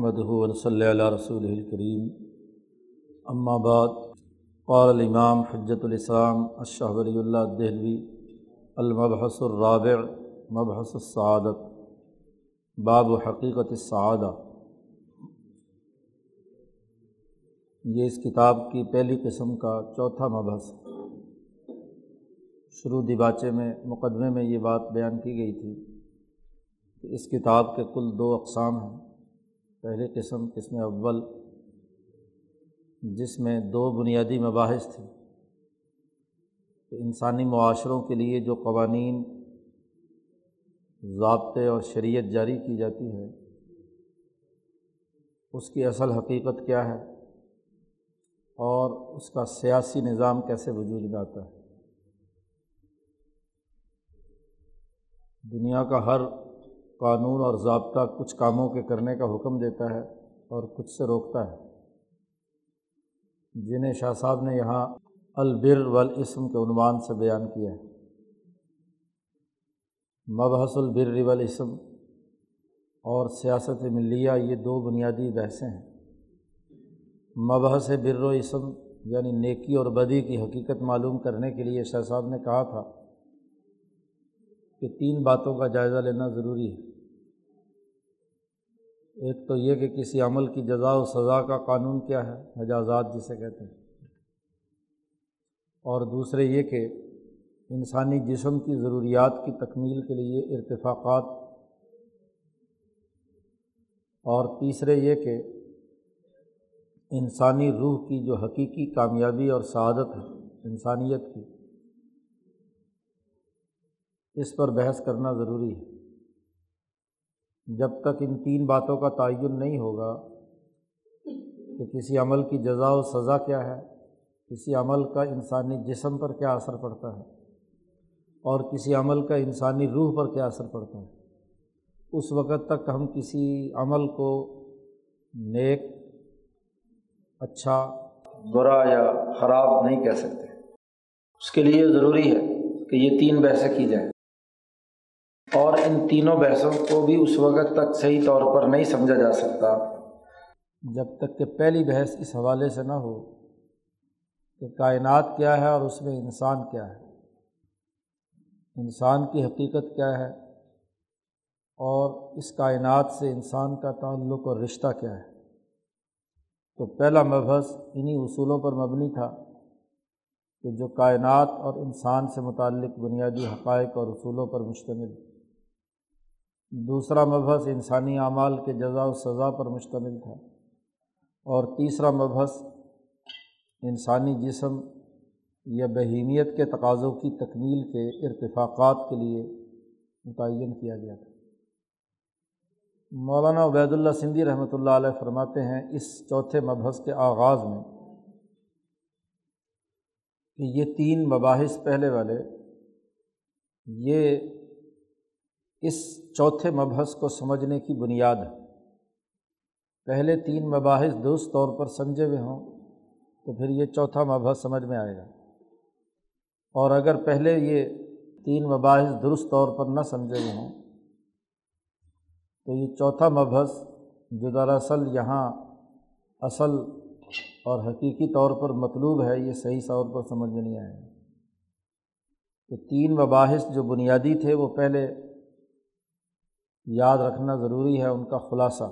نحمد صلی اللہ رسول الکریم اما بعد، قال الامام حجت الاسلام اشہ ولی اللہ دہلوی المبحث الرابع، مبحث السعادت باب و حقیقت السعادہ یہ اس کتاب کی پہلی قسم کا چوتھا مبحث شروع دیباچے میں، مقدمے میں یہ بات بیان کی گئی تھی کہ اس کتاب کے کل دو اقسام ہیں۔ پہلی قسم قسم اول، جس میں دو بنیادی مباحث تھے۔ کہ انسانی معاشروں کے لیے جو قوانین، ضابطے اور شریعت جاری کی جاتی ہے اس کی اصل حقیقت کیا ہے؟ اور اس کا سیاسی نظام کیسے وجود میں آتا ہے؟ دنیا کا ہر قانون اور ضابطہ کچھ کاموں کے کرنے کا حکم دیتا ہے اور کچھ سے روکتا ہے۔ جنہیں شاہ صاحب نے یہاں البر والاسم کے عنوان سے بیان کیا ہے۔ مبحث البر والاسم اور سیاست ملیہ یہ دو بنیادی بحثیں ہیں۔ مبحث بر و اسم یعنی نیکی اور بدی کی حقیقت معلوم کرنے کے لیے شاہ صاحب نے کہا تھا کہ تین باتوں کا جائزہ لینا ضروری ہے۔ ایک تو یہ کہ کسی عمل کی جزا و سزا کا قانون کیا ہے مجازات جسے کہتے ہیں۔ اور دوسرے یہ کہ انسانی جسم کی ضروریات کی تکمیل کے لیے ارتفاقات۔ اور تیسرے یہ کہ انسانی روح کی جو حقیقی کامیابی اور سعادت ہے، انسانیت کی، اس پر بحث کرنا ضروری ہے۔ جب تک ان تین باتوں کا تعین نہیں ہوگا کہ کسی عمل کی جزا و سزا کیا ہے، کسی عمل کا انسانی جسم پر کیا اثر پڑتا ہے اور کسی عمل کا انسانی روح پر کیا اثر پڑتا ہے۔ اس وقت تک ہم کسی عمل کو نیک اچھا برا یا خراب نہیں کہہ سکتے۔ اس کے لیے ضروری ہے کہ یہ تین بحثیں کی جائیں۔ اور ان تینوں بحثوں کو بھی اس وقت تک صحیح طور پر نہیں سمجھا جا سکتا۔ جب تک کہ پہلی بحث اس حوالے سے نہ ہو کہ کائنات کیا ہے اور اس میں انسان کیا ہے۔ انسان کی حقیقت کیا ہے اور اس کائنات سے انسان کا تعلق اور رشتہ کیا ہے۔ تو پہلا مبحث انہیں اصولوں پر مبنی تھا کہ جو کائنات اور انسان سے متعلق بنیادی حقائق اور اصولوں پر مشتمل۔ دوسرا مبحث انسانی اعمال کے جزا و سزا پر مشتمل تھا اور تیسرا مبحث انسانی جسم یا بہیمیت کے تقاضوں کی تکمیل کے ارتفاقات کے لیے متعین کیا گیا تھا۔ مولانا عبید اللہ سندھی رحمۃ اللہ علیہ فرماتے ہیں اس چوتھے مبحث کے آغاز میں کہ یہ تین مباحث پہلے والے، یہ اس چوتھے مبحث کو سمجھنے کی بنیاد ہے۔ پہلے تین مباحث درست طور پر سمجھے ہوئے ہوں تو پھر یہ چوتھا مبحث سمجھ میں آئے گا۔ اور اگر پہلے یہ تین مباحث درست طور پر نہ سمجھے ہوئے ہوں تو یہ چوتھا مبحث جو دراصل یہاں اصل اور حقیقی طور پر مطلوب ہے، یہ صحیح طور پر سمجھ میں نہیں آئے گا۔ تو تین مباحث جو بنیادی تھے وہ پہلے یاد رکھنا ضروری ہے ان کا خلاصہ۔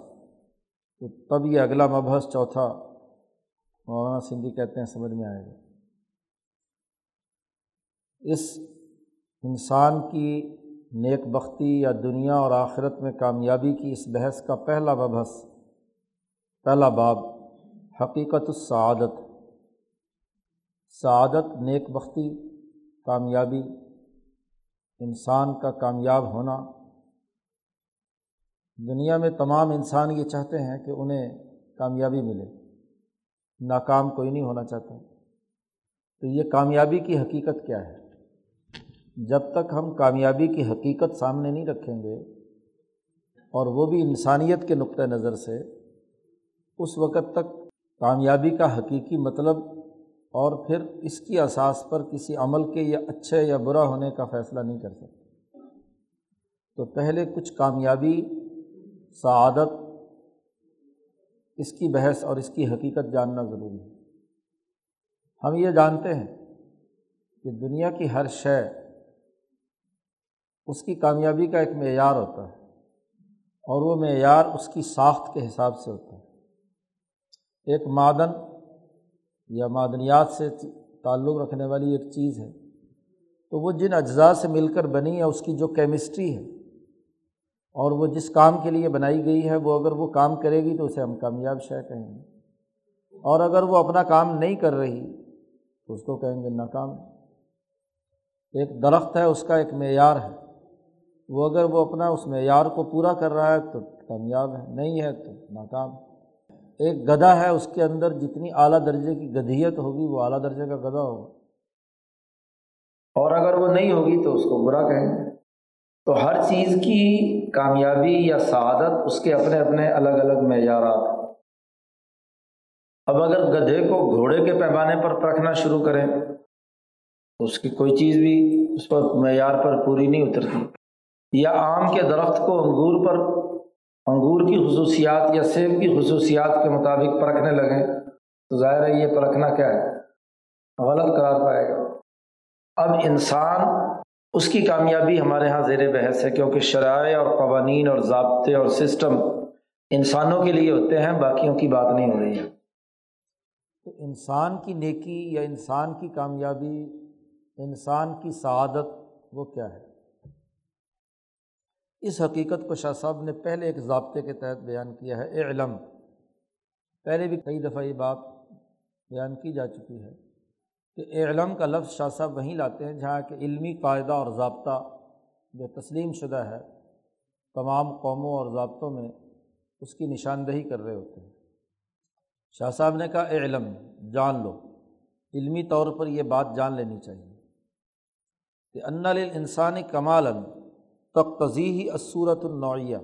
تو تب یہ اگلا مبحث چوتھا مولانا سندھی کہتے ہیں، سمجھ میں آئے گا۔ اس انسان کی نیک بختی یا دنیا اور آخرت میں کامیابی کی اس بحث کا پہلا مبحث، پہلا باب، حقیقت السعادت۔ سعادت، نیک بختی، کامیابی، انسان کا کامیاب ہونا۔ دنیا میں تمام انسان یہ چاہتے ہیں کہ انہیں کامیابی ملے۔ ناکام کوئی نہیں ہونا چاہتا۔ تو یہ کامیابی کی حقیقت کیا ہے؟ جب تک ہم کامیابی کی حقیقت سامنے نہیں رکھیں گے اور وہ بھی انسانیت کے نقطۂ نظر سے، اس وقت تک کامیابی کا حقیقی مطلب اور پھر اس کی اساس پر کسی عمل کے یا اچھے یا برا ہونے کا فیصلہ نہیں کر سکتے۔ تو پہلے کچھ کامیابی سعادت، اس کی بحث اور اس کی حقیقت جاننا ضروری ہے۔ ہم یہ جانتے ہیں کہ دنیا کی ہر شے اس کی کامیابی کا ایک معیار ہوتا ہے اور وہ معیار اس کی ساخت کے حساب سے ہوتا ہے۔ ایک معدن یا معدنیات سے تعلق رکھنے والی ایک چیز ہے تو وہ جن اجزاء سے مل کر بنی ہے، اس کی جو کیمسٹری ہے اور وہ جس کام کے لیے بنائی گئی ہے، وہ اگر وہ کام کرے گی تو اسے ہم کامیاب شے کہیں گے۔ اور اگر وہ اپنا کام نہیں کر رہی تو اس کو کہیں گے ناکام۔ ایک درخت ہے، اس کا ایک معیار ہے۔ وہ اگر وہ اپنا اس معیار کو پورا کر رہا ہے تو کامیاب ہے، نہیں ہے تو ناکام۔ ایک گدھا ہے، اس کے اندر جتنی اعلیٰ درجے کی گدھیت ہوگی، وہ اعلیٰ درجے کا گدھا ہوگا۔ اور اگر وہ نہیں ہوگی تو اس کو برا کہیں گے۔ تو ہر چیز کی کامیابی یا سعادت، اس کے اپنے اپنے الگ الگ معیارات ہیں۔ اب اگر گدھے کو گھوڑے کے پیمانے پر پرکھنا شروع کریں، تو اس کی کوئی چیز بھی اس پر معیار پر پوری نہیں اترتی۔ یا آم کے درخت کو انگور پر، انگور کی خصوصیات یا سیب کی خصوصیات کے مطابق پرکھنے لگیں، تو ظاہر ہے یہ پرکھنا کیا ہے؟ غلط قرار پائے گا۔ اب انسان اس کی کامیابی ہمارے یہاں زیر بحث ہے، کیونکہ شرائع اور قوانین اور ضابطے اور سسٹم انسانوں کے لیے ہوتے ہیں، باقیوں کی بات نہیں ہو رہی ہے۔ تو انسان کی نیکی یا انسان کی کامیابی، انسان کی سعادت، وہ کیا ہے؟ اس حقیقت کو شاہ صاحب نے پہلے ایک ضابطے کے تحت بیان کیا ہے اے علم پہلے بھی کئی دفعہ یہ بات بیان کی جا چکی ہے۔ کہ علم کا لفظ شاہ صاحب وہیں لاتے ہیں جہاں کہ علمی قاعدہ اور ضابطہ جو تسلیم شدہ ہے، تمام قوموں اور ضابطوں میں اس کی نشاندہی کر رہے ہوتے ہیں۔ شاہ صاحب نے کہا علم جان لو۔ علمی طور پر یہ بات جان لینی چاہیے کہ ان انسانی کمالن تقتضی اصورت النوعیہ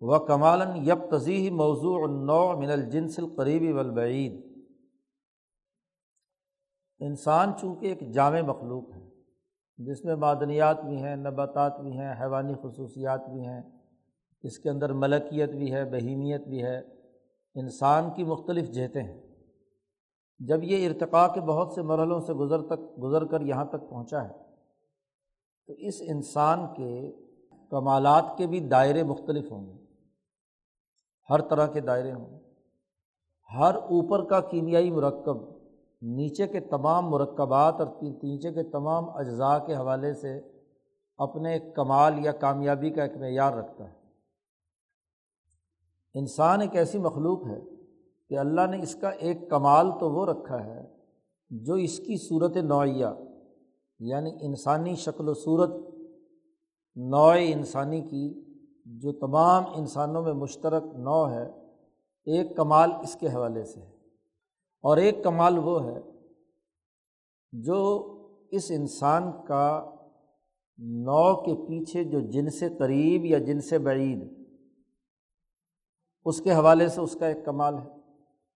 و کمالاً یب تضیح موضوع النوع من الجنس القریبی والبعید۔ انسان چونکہ ایک جامع مخلوق ہے، جس میں معدنیات بھی ہیں، نباتات بھی ہیں، حیوانی خصوصیات بھی ہیں، اس کے اندر ملکیت بھی ہے، بہیمیت بھی ہے، انسان کی مختلف جہتیں ہیں۔ جب یہ ارتقاء کے بہت سے مرحلوں سے گزر تک، گزر کر یہاں تک پہنچا ہے، تو اس انسان کے کمالات کے بھی دائرے مختلف ہوں گے، ہر طرح کے دائرے ہوں گے۔ ہر اوپر کا کیمیائی مرکب نیچے کے تمام مرکبات اور نیچے کے تمام اجزاء کے حوالے سے اپنے کمال یا کامیابی کا ایک معیار رکھتا ہے۔ انسان ایک ایسی مخلوق ہے کہ اللہ نے اس کا ایک کمال تو وہ رکھا ہے جو اس کی صورت نوعیہ یعنی انسانی شکل و صورت نوع انسانی کی، جو تمام انسانوں میں مشترک نو ہے، ایک کمال اس کے حوالے سے ہے۔ اور ایک کمال وہ ہے جو اس انسان کا نو کے پیچھے جو جن سے قریب یا جن سے بعید، اس کے حوالے سے اس کا ایک کمال ہے۔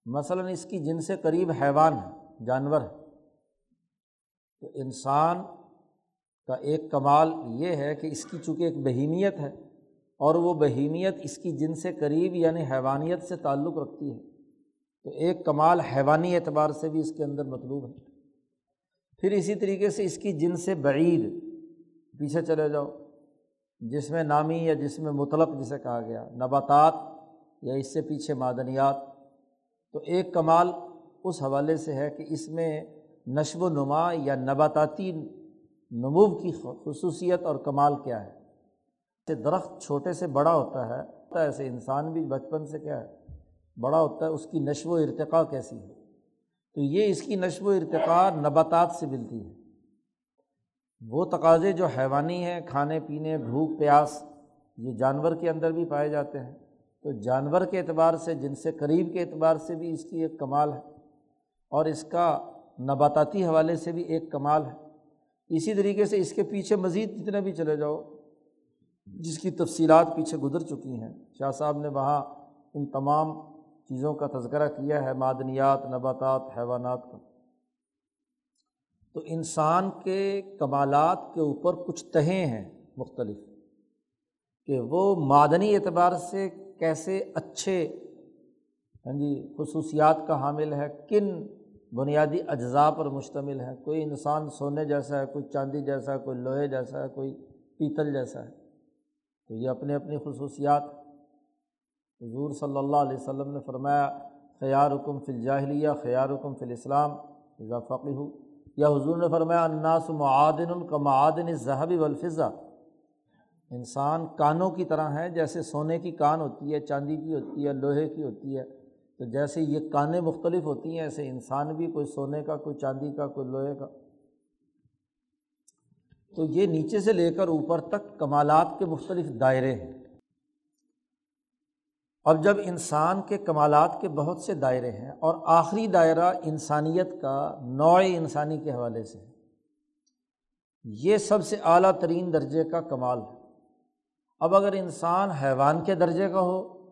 مثلاً اس کی جن سے قریب حیوان ہے، جانور ہے۔ تو انسان کا ایک کمال یہ ہے کہ اس کی چونکہ ایک بہیمیت ہے اور وہ بہیمیت اس کی جن سے قریب یعنی حیوانیت سے تعلق رکھتی ہے۔ تو ایک کمال حیوانی اعتبار سے بھی اس کے اندر مطلوب ہے۔ پھر اسی طریقے سے اس کی جن سے بعید، پیچھے چلے جاؤ۔ جس میں نامی یا جس میں مطلق جسے کہا گیا، نباتات یا اس سے پیچھے معدنیات۔ تو ایک کمال اس حوالے سے ہے کہ اس میں نشو و نما یا نباتاتی نمو کی خصوصیت اور کمال کیا ہے۔ درخت چھوٹے سے بڑا ہوتا ہے، ایسے انسان بھی بچپن سے کیا ہے۔ بڑا ہوتا ہے، اس کی نشو و ارتقاء کیسی ہے؟ تو یہ اس کی نشو و ارتقاء نباتات سے ملتی ہے۔ وہ تقاضے جو حیوانی ہیں، کھانے، پینے، بھوک، پیاس، یہ جانور کے اندر بھی پائے جاتے ہیں۔ تو جانور کے اعتبار سے، جن سے قریب کے اعتبار سے بھی اس کی ایک کمال ہے۔ اور اس کا نباتاتی حوالے سے بھی ایک کمال ہے۔ اسی طریقے سے اس کے پیچھے مزید جتنے بھی چلے جاؤ، جس کی تفصیلات پیچھے گزر چکی ہیں، شاہ صاحب نے وہاں ان تمام چیزوں کا تذکرہ کیا ہے، معدنیات، نباتات، حیوانات کا۔ تو انسان کے کمالات کے اوپر کچھ تہیں ہیں مختلف کہ وہ معدنی اعتبار سے کیسے اچھے ہاں جی خصوصیات کا حامل ہے، کن بنیادی اجزاء پر مشتمل ہے۔ کوئی انسان سونے جیسا ہے، کوئی چاندی جیسا ہے، کوئی لوہے جیسا ہے، کوئی پیتل جیسا ہے۔ تو یہ اپنی اپنی خصوصیات حضور صلی اللہ علیہ وسلم نے فرمایا خیار حکم فی الجاہلیہ خیار حکم فی الاسلام فقی ہو یا حضور نے فرمایا اناس معدن الکا معدن ذہبی والفضہ. انسان کانوں کی طرح ہے جیسے سونے کی کان ہوتی ہے، چاندی کی ہوتی ہے، لوہے کی ہوتی ہے، تو جیسے یہ کانیں مختلف ہوتی ہیں، ایسے انسان بھی کوئی سونے کا، کوئی چاندی کا، کوئی لوہے کا۔ تو یہ نیچے سے لے کر اوپر تک کمالات کے مختلف دائرے ہیں۔ اب جب انسان کے کمالات کے بہت سے دائرے ہیں اور آخری دائرہ انسانیت کا نوع انسانی کے حوالے سے یہ سب سے اعلیٰ ترین درجے کا کمال ہے۔ اب اگر انسان حیوان کے درجے کا ہو،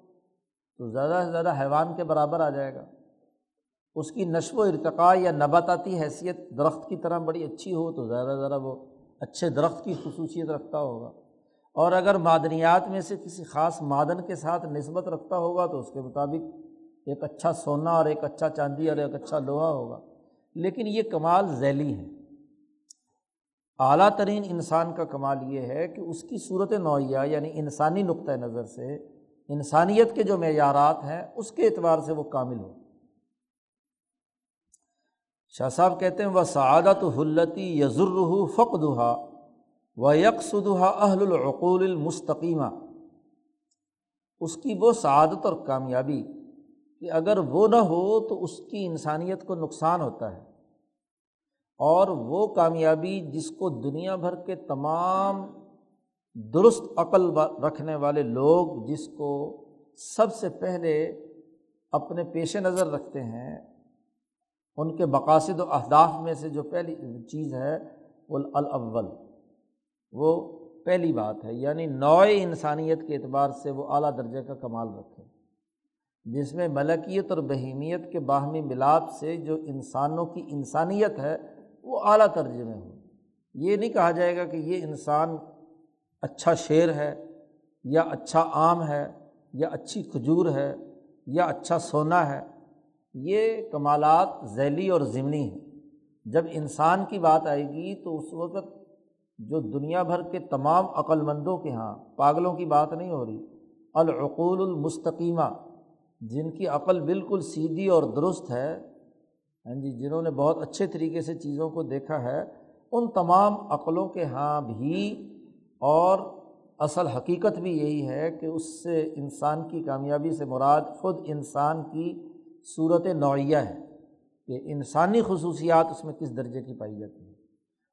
تو زیادہ سے زیادہ حیوان کے برابر آ جائے گا۔ اس کی نشو و ارتقاء یا نباتاتی حیثیت درخت کی طرح بڑی اچھی ہو، تو زیادہ سے زیادہ وہ اچھے درخت کی خصوصیت رکھتا ہوگا۔ اور اگر معدنیات میں سے کسی خاص معدن کے ساتھ نسبت رکھتا ہوگا تو اس کے مطابق ایک اچھا سونا اور ایک اچھا چاندی اور ایک اچھا لوہا ہوگا۔ لیکن یہ کمال ذیلی ہے۔ اعلیٰ ترین انسان کا کمال یہ ہے کہ اس کی صورت نوعیہ یعنی انسانی نقطۂ نظر سے انسانیت کے جو معیارات ہیں، اس کے اعتبار سے وہ کامل ہو۔ شاہ صاحب کہتے ہیں وہ سعادت حلتی یزر فق دہا و یکسدہ اہل العقول المستقیمہ اس کی وہ سعادت اور کامیابی کہ اگر وہ نہ ہو تو اس کی انسانیت کو نقصان ہوتا ہے۔ اور وہ کامیابی جس کو دنیا بھر کے تمام درست عقل رکھنے والے لوگ جس کو سب سے پہلے اپنے پیش نظر رکھتے ہیں، ان کے مقاصد و اہداف میں سے جو پہلی چیز ہے، وہ الاول وہ پہلی بات ہے یعنی نوع انسانیت کے اعتبار سے وہ اعلیٰ درجے کا کمال رکھے۔ جس میں ملکیت اور بہیمیت کے باہمی ملاپ سے جو انسانوں کی انسانیت ہے، وہ اعلیٰ درجے میں ہو یہ نہیں کہا جائے گا کہ یہ انسان اچھا شعر ہے، یا اچھا آم ہے، یا اچھی کھجور ہے، یا اچھا سونا ہے۔ یہ کمالات ذیلی اور ضمنی ہیں۔ جب انسان کی بات آئے گی تو اس وقت جو دنیا بھر کے تمام عقلمندوں کے یہاں پاگلوں کی بات نہیں ہو رہی، العقول المستقیمہ، جن کی عقل بالکل سیدھی اور درست ہے ہاں جی جنہوں نے بہت اچھے طریقے سے چیزوں کو دیکھا ہے، ان تمام عقلوں کے یہاں بھی اور اصل حقیقت بھی یہی ہے کہ اس سے انسان کی کامیابی سے مراد خود انسان کی صورت نوعیہ ہے کہ انسانی خصوصیات اس میں کس درجے کی پائی جاتی ہیں۔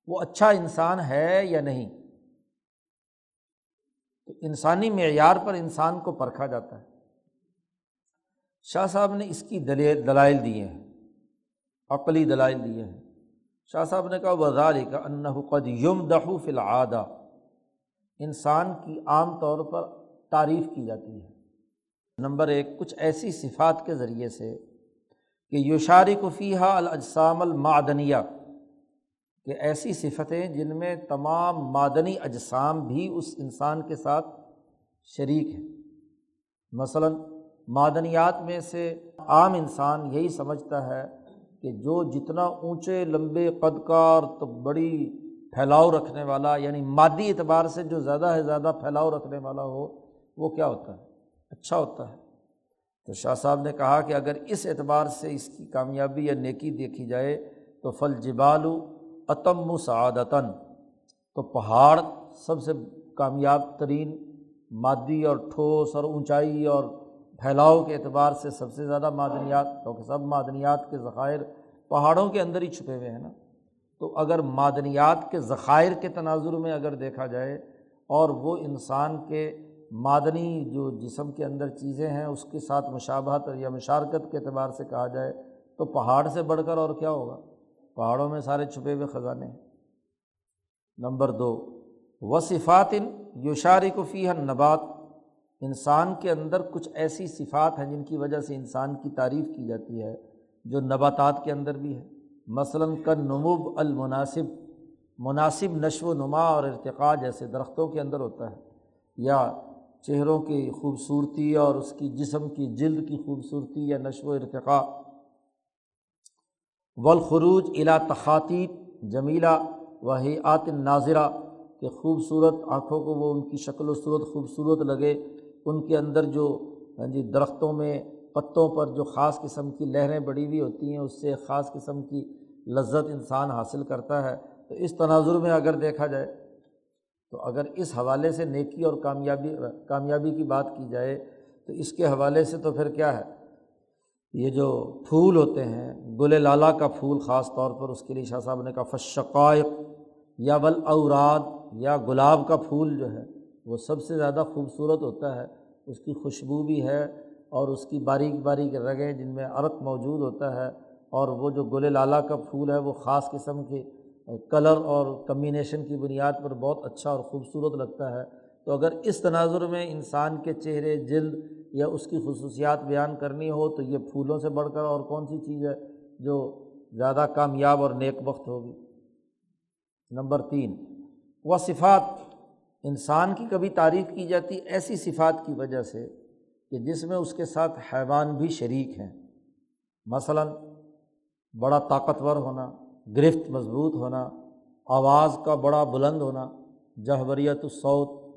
وہ اچھا انسان ہے یا نہیں؟ تو انسانی معیار پر انسان کو پرکھا جاتا ہے۔ شاہ صاحب نے اس کی دلیل، دلائل دیے ہیں، عقلی دلائل دیے ہیں۔ شاہ صاحب نے کہا وزار کا انّ کہ ایسی صفتیں جن میں تمام معدنی اجسام بھی اس انسان کے ساتھ شریک ہیں۔ مثلاً معدنیات میں سے عام انسان یہی سمجھتا ہے کہ جو جتنا اونچے، لمبے قد کا اور تو بڑی پھیلاؤ رکھنے والا یعنی مادی اعتبار سے جو زیادہ سے زیادہ پھیلاؤ رکھنے والا ہو، وہ کیا ہوتا ہے؟ اچھا ہوتا ہے۔ تو شاہ صاحب نے کہا کہ اگر اس اعتبار سے اس کی کامیابی یا نیکی دیکھی جائے تو فل جبالو عتم و سعادتاً۔ تو پہاڑ سب سے کامیاب ترین مادی اور ٹھوس اور اونچائی اور پھیلاؤ کے اعتبار سے سب سے زیادہ معدنیات، کیونکہ سب معدنیات کے ذخائر پہاڑوں کے اندر ہی چھپے ہوئے ہیں نا۔ تو اگر معدنیات کے ذخائر کے تناظر میں اگر دیکھا جائے اور وہ انسان کے معدنی جو جسم کے اندر چیزیں ہیں، اس کے ساتھ مشابہت یا مشارکت کے اعتبار سے کہا جائے تو پہاڑ سے بڑھ کر اور کیا ہوگا؟ پہاڑوں میں سارے چھپے ہوئے خزانے ہیں۔ نمبر دو وصفات یوشاری کفی ہے نبات انسان کے اندر کچھ ایسی صفات ہیں جن کی وجہ سے انسان کی تعریف کی جاتی ہے، جو نباتات کے اندر بھی ہے مثلاً کن نموب المناسب، مناسب نشو و نما اور ارتقاء جیسے درختوں کے اندر ہوتا ہے۔ یا چہروں کی خوبصورتی اور اس کی جسم کی جلد کی خوبصورتی یا نشو و ارتقاء۔ ولخروج الا تخاطیت جمیلہ وحیات ناظرہ کہ خوبصورت آنکھوں کو وہ ان کی شکل و صورت خوبصورت لگے، ان کے اندر جو ہاں جی درختوں میں، پتوں پر جو خاص قسم کی لہریں بڑی ہوئی ہوتی ہیں، اس سے خاص قسم کی لذت انسان حاصل کرتا ہے۔ تو اس تناظر میں اگر دیکھا جائے، تو اگر اس حوالے سے نیکی اور کامیابی کامیابی کی بات کی جائے، تو اس کے حوالے سے تو پھر کیا ہے؟ یہ جو پھول ہوتے ہیں گل لالا کا پھول خاص طور پر اس کے لیے شاہ صاحب نے کہا فشقائق یا ول اوراد یا گلاب کا پھول جو ہے، وہ سب سے زیادہ خوبصورت ہوتا ہے۔ اس کی خوشبو بھی ہے اور اس کی باریک باریک رگیں جن میں عرق موجود ہوتا ہے اور وہ جو گل لالا کا پھول ہے، وہ خاص قسم کے کلر اور کمبینیشن کی بنیاد پر بہت اچھا اور خوبصورت لگتا ہے۔ تو اگر اس تناظر میں انسان کے چہرے، جلد یا اس کی خصوصیات بیان کرنی ہو تو یہ پھولوں سے بڑھ کر اور کون سی چیز ہے جو زیادہ کامیاب اور نیک وقت ہوگی؟ نمبر تین، وہ صفات انسان کی کبھی تعریف کی جاتی ایسی صفات کی وجہ سے کہ جس میں اس کے ساتھ حیوان بھی شریک ہیں۔ مثلاً، بڑا طاقتور ہونا، گرفت مضبوط ہونا، آواز کا بڑا بلند ہونا جہوریت الصوت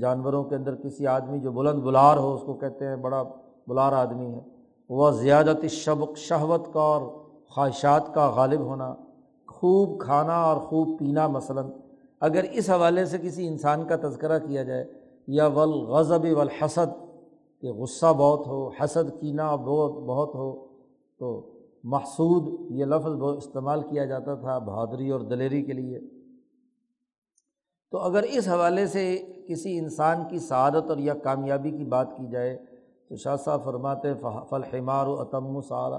جانوروں کے اندر کسی آدمی جو بلند بلار ہو، اس کو کہتے ہیں بڑا بلار آدمی ہے۔ وہ زیادت شبق شہوت کا اور خواہشات کا غالب ہونا، خوب کھانا اور خوب پینا مثلاً۔ اگر اس حوالے سے کسی انسان کا تذکرہ کیا جائے، یا ولغضب والحسد، کہ غصہ بہت ہو، حسد کینہ بہت بہت ہو، تو محسود یہ لفظ بہت استعمال کیا جاتا تھا بہادری اور دلیری کے لیے۔ تو اگر اس حوالے سے کسی انسان کی سعادت اور یا کامیابی کی بات کی جائے، تو شاہ صاحب فرماتے فلحمار و عتم سارا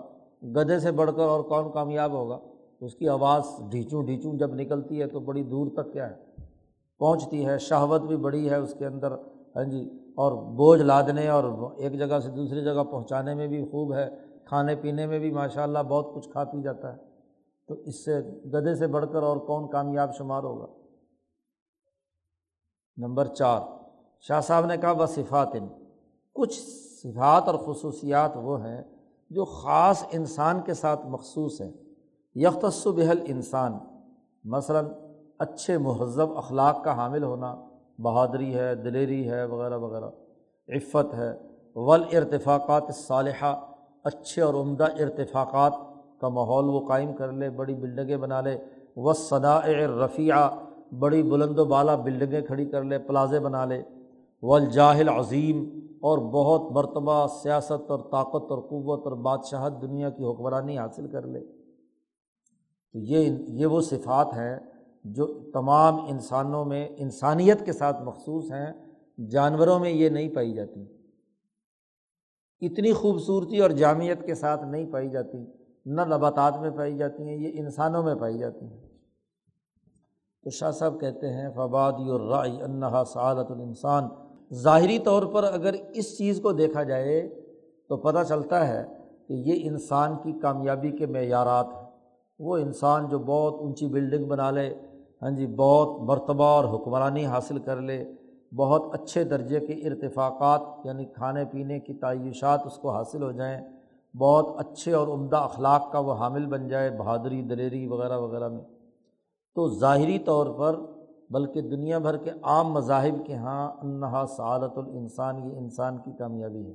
گدے سے بڑھ کر اور کون کامیاب ہوگا؟ اس کی آواز ڈھیچوں ڈھیچوں جب نکلتی ہے تو بڑی دور تک کیا ہے؟ پہنچتی ہے، شہوت بھی بڑی ہے اس کے اندر ہاں جی اور بوجھ لادنے اور ایک جگہ سے دوسری جگہ پہنچانے میں بھی خوب ہے، کھانے پینے میں بھی ماشاء اللہ بہت کچھ کھا پی جاتا ہے۔ تو اس سے گدے سے بڑھ کر اور کون کامیاب شمار ہوگا؟ نمبر چار، شاہ صاحب نے کہا وہ صفات کچھ صفات اور خصوصیات وہ ہیں جو خاص انسان کے ساتھ مخصوص ہیں۔ یکتص بحل انسان مثلاً اچھے مہذب اخلاق کا حامل ہونا، بہادری ہے، دلیری ہے، وغیرہ وغیرہ۔ عفت ہے ول ارتفاقات صالحہ اچھے اور عمدہ ارتفاقات کا ماحول وہ قائم کر لے، بڑی بلڈنگیں بنا لے۔ و صدا رفیع بڑی بلند و بالا بلڈنگیں کھڑی کر لے، پلازے بنا لے۔ والجاہل عظیم اور بہت مرتبہ سیاست اور طاقت اور قوت اور بادشاہت دنیا کی حکمرانی حاصل کر لے۔ تو یہ یہ وہ صفات ہیں جو تمام انسانوں میں، انسانیت کے ساتھ مخصوص ہیں، جانوروں میں یہ نہیں پائی جاتی۔ اتنی خوبصورتی اور جامعت کے ساتھ نہیں پائی جاتی، نہ نباتات میں پائی جاتی ہیں، یہ انسانوں میں پائی جاتی ہیں۔ تو شاہ صاحب کہتے ہیں فوادی الرائے انہا سعادت الانسان ظاہری طور پر اگر اس چیز کو دیکھا جائے تو پتہ چلتا ہے کہ یہ انسان کی کامیابی کے معیارات ہیں۔ وہ انسان جو بہت اونچی بلڈنگ بنا لے ہاں جی بہت مرتبہ اور حکمرانی حاصل کر لے، بہت اچھے درجے کے ارتفاقات یعنی کھانے پینے کی تعیشات اس کو حاصل ہو جائیں، بہت اچھے اور عمدہ اخلاق کا وہ حامل بن جائے، بہادری، دلیری وغیرہ وغیرہ میں۔ تو ظاہری طور پر بلکہ دنیا بھر کے عام مذاہب کے یہاں انہا سعادت الانسان، یہ انسان کی کامیابی ہے۔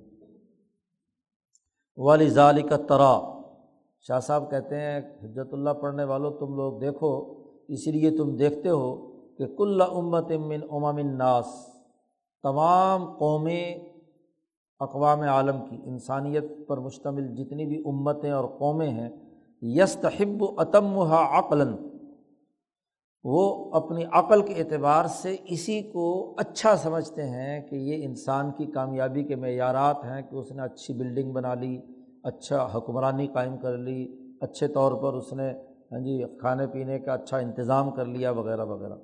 والی ظالی کا ترا شاہ صاحب کہتے ہیں، حجت اللہ پڑھنے والوں تم لوگ دیکھو اسی لیے تم دیکھتے ہو کہ کل امت من امام الناس، تمام قومیں اقوام عالم کی انسانیت پر مشتمل جتنی بھی امتیں اور قومیں ہیں، یستحب و عتم عقلاً۔ وہ اپنی عقل کے اعتبار سے اسی کو اچھا سمجھتے ہیں کہ یہ انسان کی کامیابی کے معیارات ہیں کہ اس نے اچھی بلڈنگ بنا لی اچھا حکمرانی قائم کر لی، اچھے طور پر اس نے ہاں جی کھانے پینے کا اچھا انتظام کر لیا وغیرہ وغیرہ۔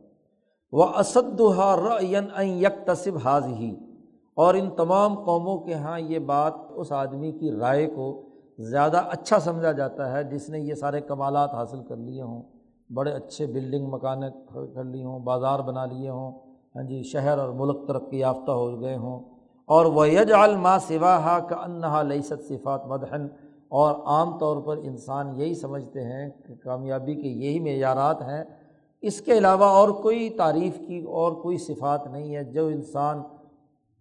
وہ اسدہ رعین یک تصب حاض ہی اور ان تمام قوموں کے یہاں یہ بات اس آدمی کی رائے کو زیادہ اچھا سمجھا جاتا ہے جس نے یہ سارے کمالات حاصل کر لیے ہوں۔ بڑے اچھے بلڈنگ مکانیں کر لی ہوں، بازار بنا لیے ہوں ہاں جی شہر اور ملک ترقی یافتہ ہو گئے ہوں۔ اور وہ یج الما سوا ہا کا انہا لئیست صفات مدحن اور عام طور پر انسان یہی سمجھتے ہیں کہ کامیابی کے یہی معیارات ہیں۔ اس کے علاوہ اور کوئی تعریف کی اور کوئی صفات نہیں ہے۔ جو انسان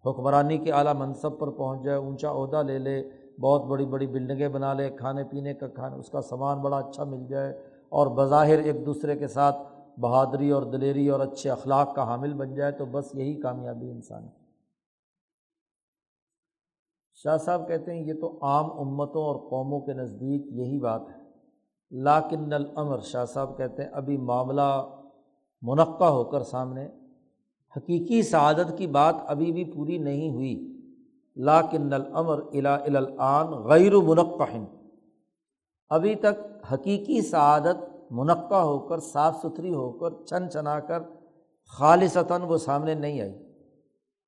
حکمرانی کے اعلیٰ منصب پر پہنچ جائے، اونچا عہدہ لے لے، بہت بڑی بڑی بلڈنگیں بنا لے، کھانے پینے کا کھانا اس کا سامان بڑا اچھا مل جائے اور بظاہر ایک دوسرے کے ساتھ بہادری اور دلیری اور اچھے اخلاق کا حامل بن جائے تو بس یہی کامیابی انسان ہے۔ شاہ صاحب کہتے ہیں، یہ تو عام امتوں اور قوموں کے نزدیک یہی بات ہے۔ لاکن الامر، شاہ صاحب کہتے ہیں، ابھی معاملہ منقع ہو کر سامنے۔ حقیقی سعادت کی بات ابھی بھی پوری نہیں ہوئی۔ لاکن الامر الا الان غیر منقع ابھی تک حقیقی سعادت منقع ہو کر، صاف ستھری ہو کر چھن چھنا کر خالصتاً وہ سامنے نہیں آئی۔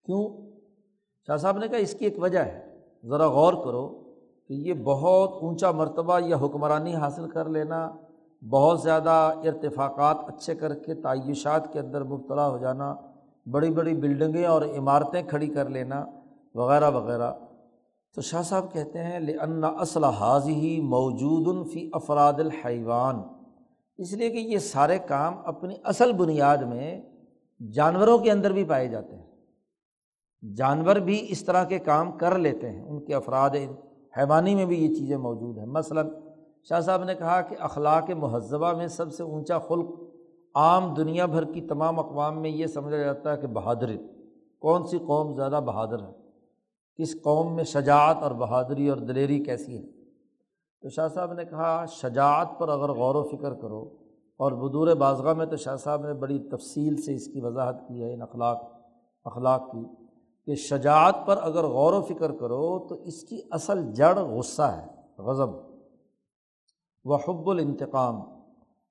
کیوں؟ شاہ صاحب نے کہا، اس کی ایک وجہ ہے۔ ذرا غور کرو کہ یہ بہت اونچا مرتبہ یا حکمرانی حاصل کر لینا بہت زیادہ ارتفاقات اچھے کر کے تعیشات کے اندر مبتلا ہو جانا، بڑی بڑی بلڈنگیں اور عمارتیں کھڑی کر لینا، وغیرہ وغیرہ۔ تو شاہ صاحب کہتے ہیں لن اصل حاضی موجود فی افراد الحیوان اس لیے کہ یہ سارے کام اپنی اصل بنیاد میں جانوروں کے اندر بھی پائے جاتے ہیں۔ جانور بھی اس طرح کے کام کر لیتے ہیں، ان کے افراد حیوانی میں بھی یہ چیزیں موجود ہیں۔ مثلاً شاہ صاحب نے کہا کہ اخلاق مہذبہ میں سب سے اونچا خلق عام دنیا بھر کی تمام اقوام میں یہ سمجھا جاتا ہے کہ بہادری کون سی قوم زیادہ بہادر ہے؟ کس قوم میں شجاعت اور بہادری اور دلیری کیسی ہے؟ تو شاہ صاحب نے کہا، شجاعت پر اگر غور و فکر کرو، اور بدور بازگاہ میں تو شاہ صاحب نے بڑی تفصیل سے اس کی وضاحت کی ہے، ان اخلاق اخلاق کی، کہ شجاعت پر اگر غور و فکر کرو تو اس کی اصل جڑ غصہ ہے، غضب و حب الانتقام،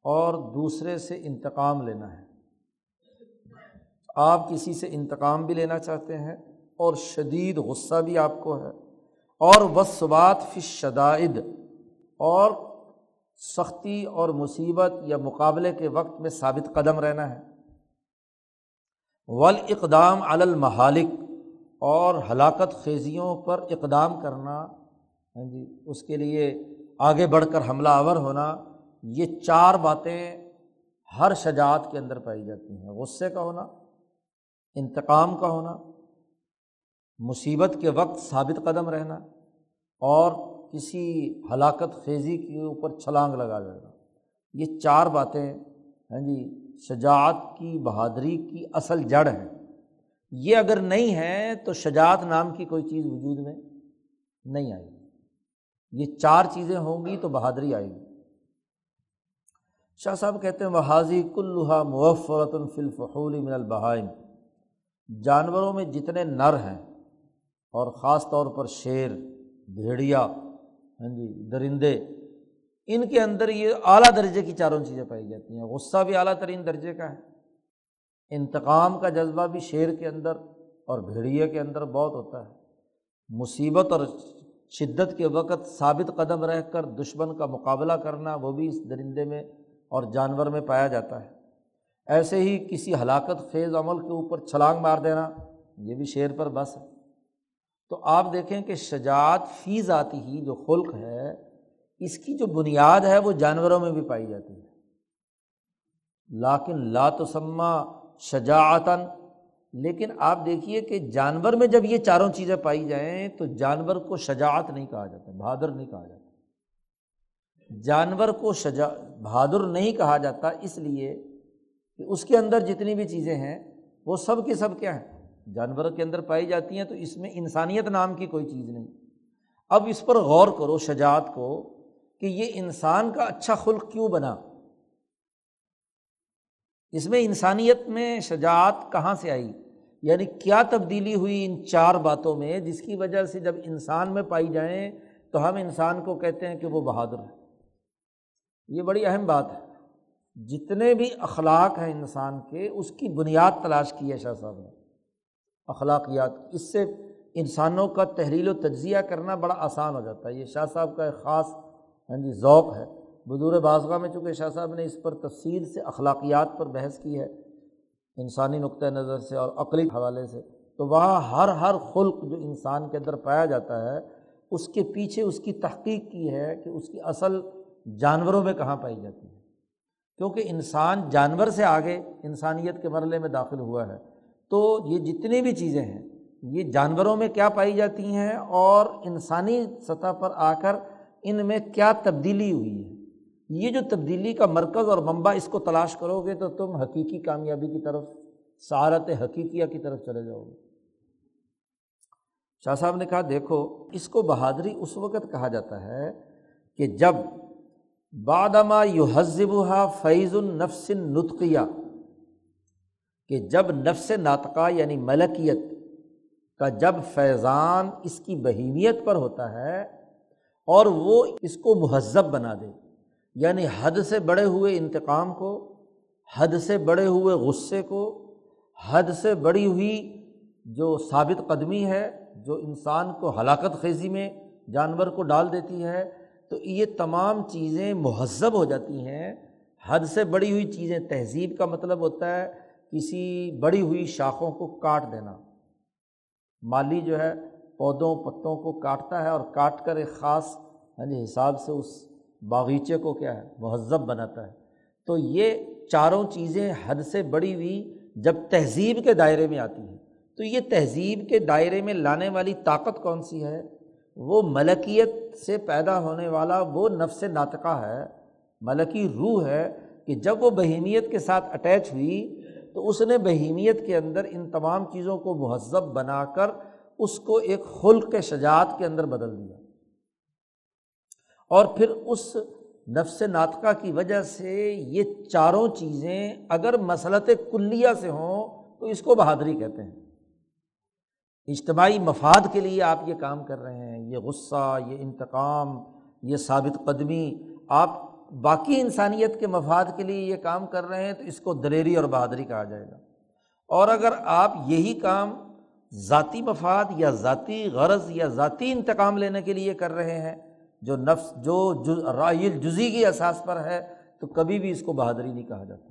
اور دوسرے سے انتقام لینا ہے۔ آپ کسی سے انتقام بھی لینا چاہتے ہیں؟ اور شدید غصہ بھی آپ کو ہے۔ اور وصبات فی شدائد اور سختی اور مصیبت یا مقابلے کے وقت میں ثابت قدم رہنا ہے۔ ول اقدام المحالک، اور ہلاکت خیزیوں پر اقدام کرنا۔ ہاں جی اس کے لیے آگے بڑھ کر حملہ آور ہونا، یہ چار باتیں ہر شجاعت کے اندر پائی جاتی ہیں۔ غصے کا ہونا، انتقام کا ہونا مصیبت کے وقت ثابت قدم رہنا اور کسی ہلاکت خیزی کے اوپر چھلانگ لگا دینا۔ یہ چار باتیں ہیں جی شجاعت کی بہادری کی اصل جڑ ہے یہ اگر نہیں ہے تو شجاعت نام کی کوئی چیز وجود میں نہیں آئے گی۔ یہ چار چیزیں ہوں گی تو بہادری آئے گی۔ شاہ صاحب کہتے ہیں وہ حاضی کلحا موفرت الفلفحول من البہائم جانوروں میں جتنے نر ہیں اور خاص طور پر شیر، بھیڑیا ہاں جی درندے، ان کے اندر یہ اعلیٰ درجے کی چاروں چیزیں پائی جاتی ہیں۔ غصہ بھی اعلیٰ ترین درجے کا ہے۔ انتقام کا جذبہ بھی شیر کے اندر اور بھیڑیے کے اندر بہت ہوتا ہے۔ مصیبت اور شدت کے وقت ثابت قدم رہ کر دشمن کا مقابلہ کرنا وہ بھی اس درندے میں اور جانور میں پایا جاتا ہے۔ ایسے ہی کسی ہلاکت، خیز عمل کے اوپر چھلانگ مار دینا، یہ بھی شیر پر بس ہے۔ تو آپ دیکھیں کہ شجاعت فی ذاتی ہی جو خلق ہے، اس کی جو بنیاد ہے وہ جانوروں میں بھی پائی جاتی ہے۔ لاکن لاتسمہ شجاعتاً، لیکن آپ دیکھیے کہ جانور میں جب یہ چاروں چیزیں پائی جائیں تو جانور کو شجاعت نہیں کہا جاتا، بہادر نہیں کہا جاتا۔ جانور کو شجا، بہادر نہیں کہا جاتا اس لیے کہ اس کے اندر جتنی بھی چیزیں ہیں وہ سب کے سب کیا ہیں؟ جانوروں کے اندر پائی جاتی ہیں تو اس میں انسانیت نام کی کوئی چیز نہیں۔ اب اس پر غور کرو شجاعت کو کہ یہ انسان کا اچھا خلق کیوں بنا۔ اس میں انسانیت میں شجاعت کہاں سے آئی؟ یعنی کیا تبدیلی ہوئی ان چار باتوں میں جس کی وجہ سے جب انسان میں پائی جائیں تو ہم انسان کو کہتے ہیں کہ وہ بہادر ہے۔ یہ بڑی اہم بات ہے۔ جتنے بھی اخلاق ہیں انسان کے، اس کی بنیاد تلاش کی ہے شاہ صاحب نے۔ اخلاقیات اس سے انسانوں کا تحریل و تجزیہ کرنا بڑا آسان ہو جاتا ہے۔ یہ شاہ صاحب کا ایک خاص ہاں جی ذوق ہے۔ بدور بازگاہ میں چونکہ شاہ صاحب نے اس پر تفصیل سے اخلاقیات پر بحث کی ہے، انسانی نقطۂ نظر سے اور عقلی حوالے سے، تو وہاں ہر ہر خلق جو انسان کے اندر پایا جاتا ہے، اس کے پیچھے اس کی تحقیق کی ہے کہ اس کی اصل جانوروں میں کہاں پائی جاتی ہے۔ کیونکہ انسان جانور سے آگے انسانیت کے مرحلے میں داخل ہوا ہے۔ تو یہ جتنی بھی چیزیں ہیں، یہ جانوروں میں کیا پائی جاتی ہیں اور انسانی سطح پر آ کر ان میں کیا تبدیلی ہوئی ہے؟ یہ جو تبدیلی کا مرکز اور منبع اس کو تلاش کرو گے تو تم حقیقی کامیابی کی طرف سعارت حقیقیہ کی طرف چلے جاؤ گے۔ شاہ صاحب نے کہا، دیکھو، اس کو بہادری اس وقت کہا جاتا ہے کہ جب بادما یو حزب فیض النفس نطقیہ کہ جب نفس ناطقہ یعنی ملکیت کا جب فیضان اس کی بہیمیت پر ہوتا ہے اور وہ اس کو مہذب بنا دے یعنی حد سے بڑے ہوئے انتقام کو، حد سے بڑے ہوئے غصے کو، حد سے بڑی ہوئی جو ثابت قدمی ہے، جو انسان کو ہلاکت خیزی میں جانور کو ڈال دیتی ہے، تو یہ تمام چیزیں مہذب ہو جاتی ہیں۔ حد سے بڑی ہوئی چیزیں تہذیب کا مطلب ہوتا ہے کسی بڑی ہوئی شاخوں کو کاٹ دینا۔ مالی جو ہے پودوں، پتوں کو کاٹتا ہے اور کاٹ کر ایک خاص یعنی حساب سے اس باغیچے کو کیا ہے، مہذب بناتا ہے۔ تو یہ چاروں چیزیں حد سے بڑی ہوئی جب تہذیب کے دائرے میں آتی ہیں۔ تو یہ تہذیب کے دائرے میں لانے والی طاقت کون سی ہے؟ وہ ملکیت سے پیدا ہونے والا وہ نفس ناطقہ ہے۔ ملکی روح ہے کہ جب وہ بہیمیت کے ساتھ اٹیچ ہوئی تو اس نے بہیمیت کے اندر ان تمام چیزوں کو مہذب بنا کر اس کو ایک خلق شجاعت کے اندر بدل دیا۔ اور پھر اس نفس ناطقہ کی وجہ سے یہ چاروں چیزیں اگر مسلط کلیہ سے ہوں تو اس کو بہادری کہتے ہیں۔ اجتماعی مفاد کے لیے آپ یہ کام کر رہے ہیں، یہ غصہ، یہ انتقام، یہ ثابت قدمی، آپ باقی انسانیت کے مفاد کے لیے یہ کام کر رہے ہیں تو اس کو دلیری اور بہادری کہا جائے گا۔ اور اگر آپ یہی کام ذاتی مفاد یا ذاتی غرض یا ذاتی انتقام لینے کے لیے کر رہے ہیں، جو نفس، جو رائل جزی کی احساس پر ہے، تو کبھی بھی اس کو بہادری نہیں کہا جاتا۔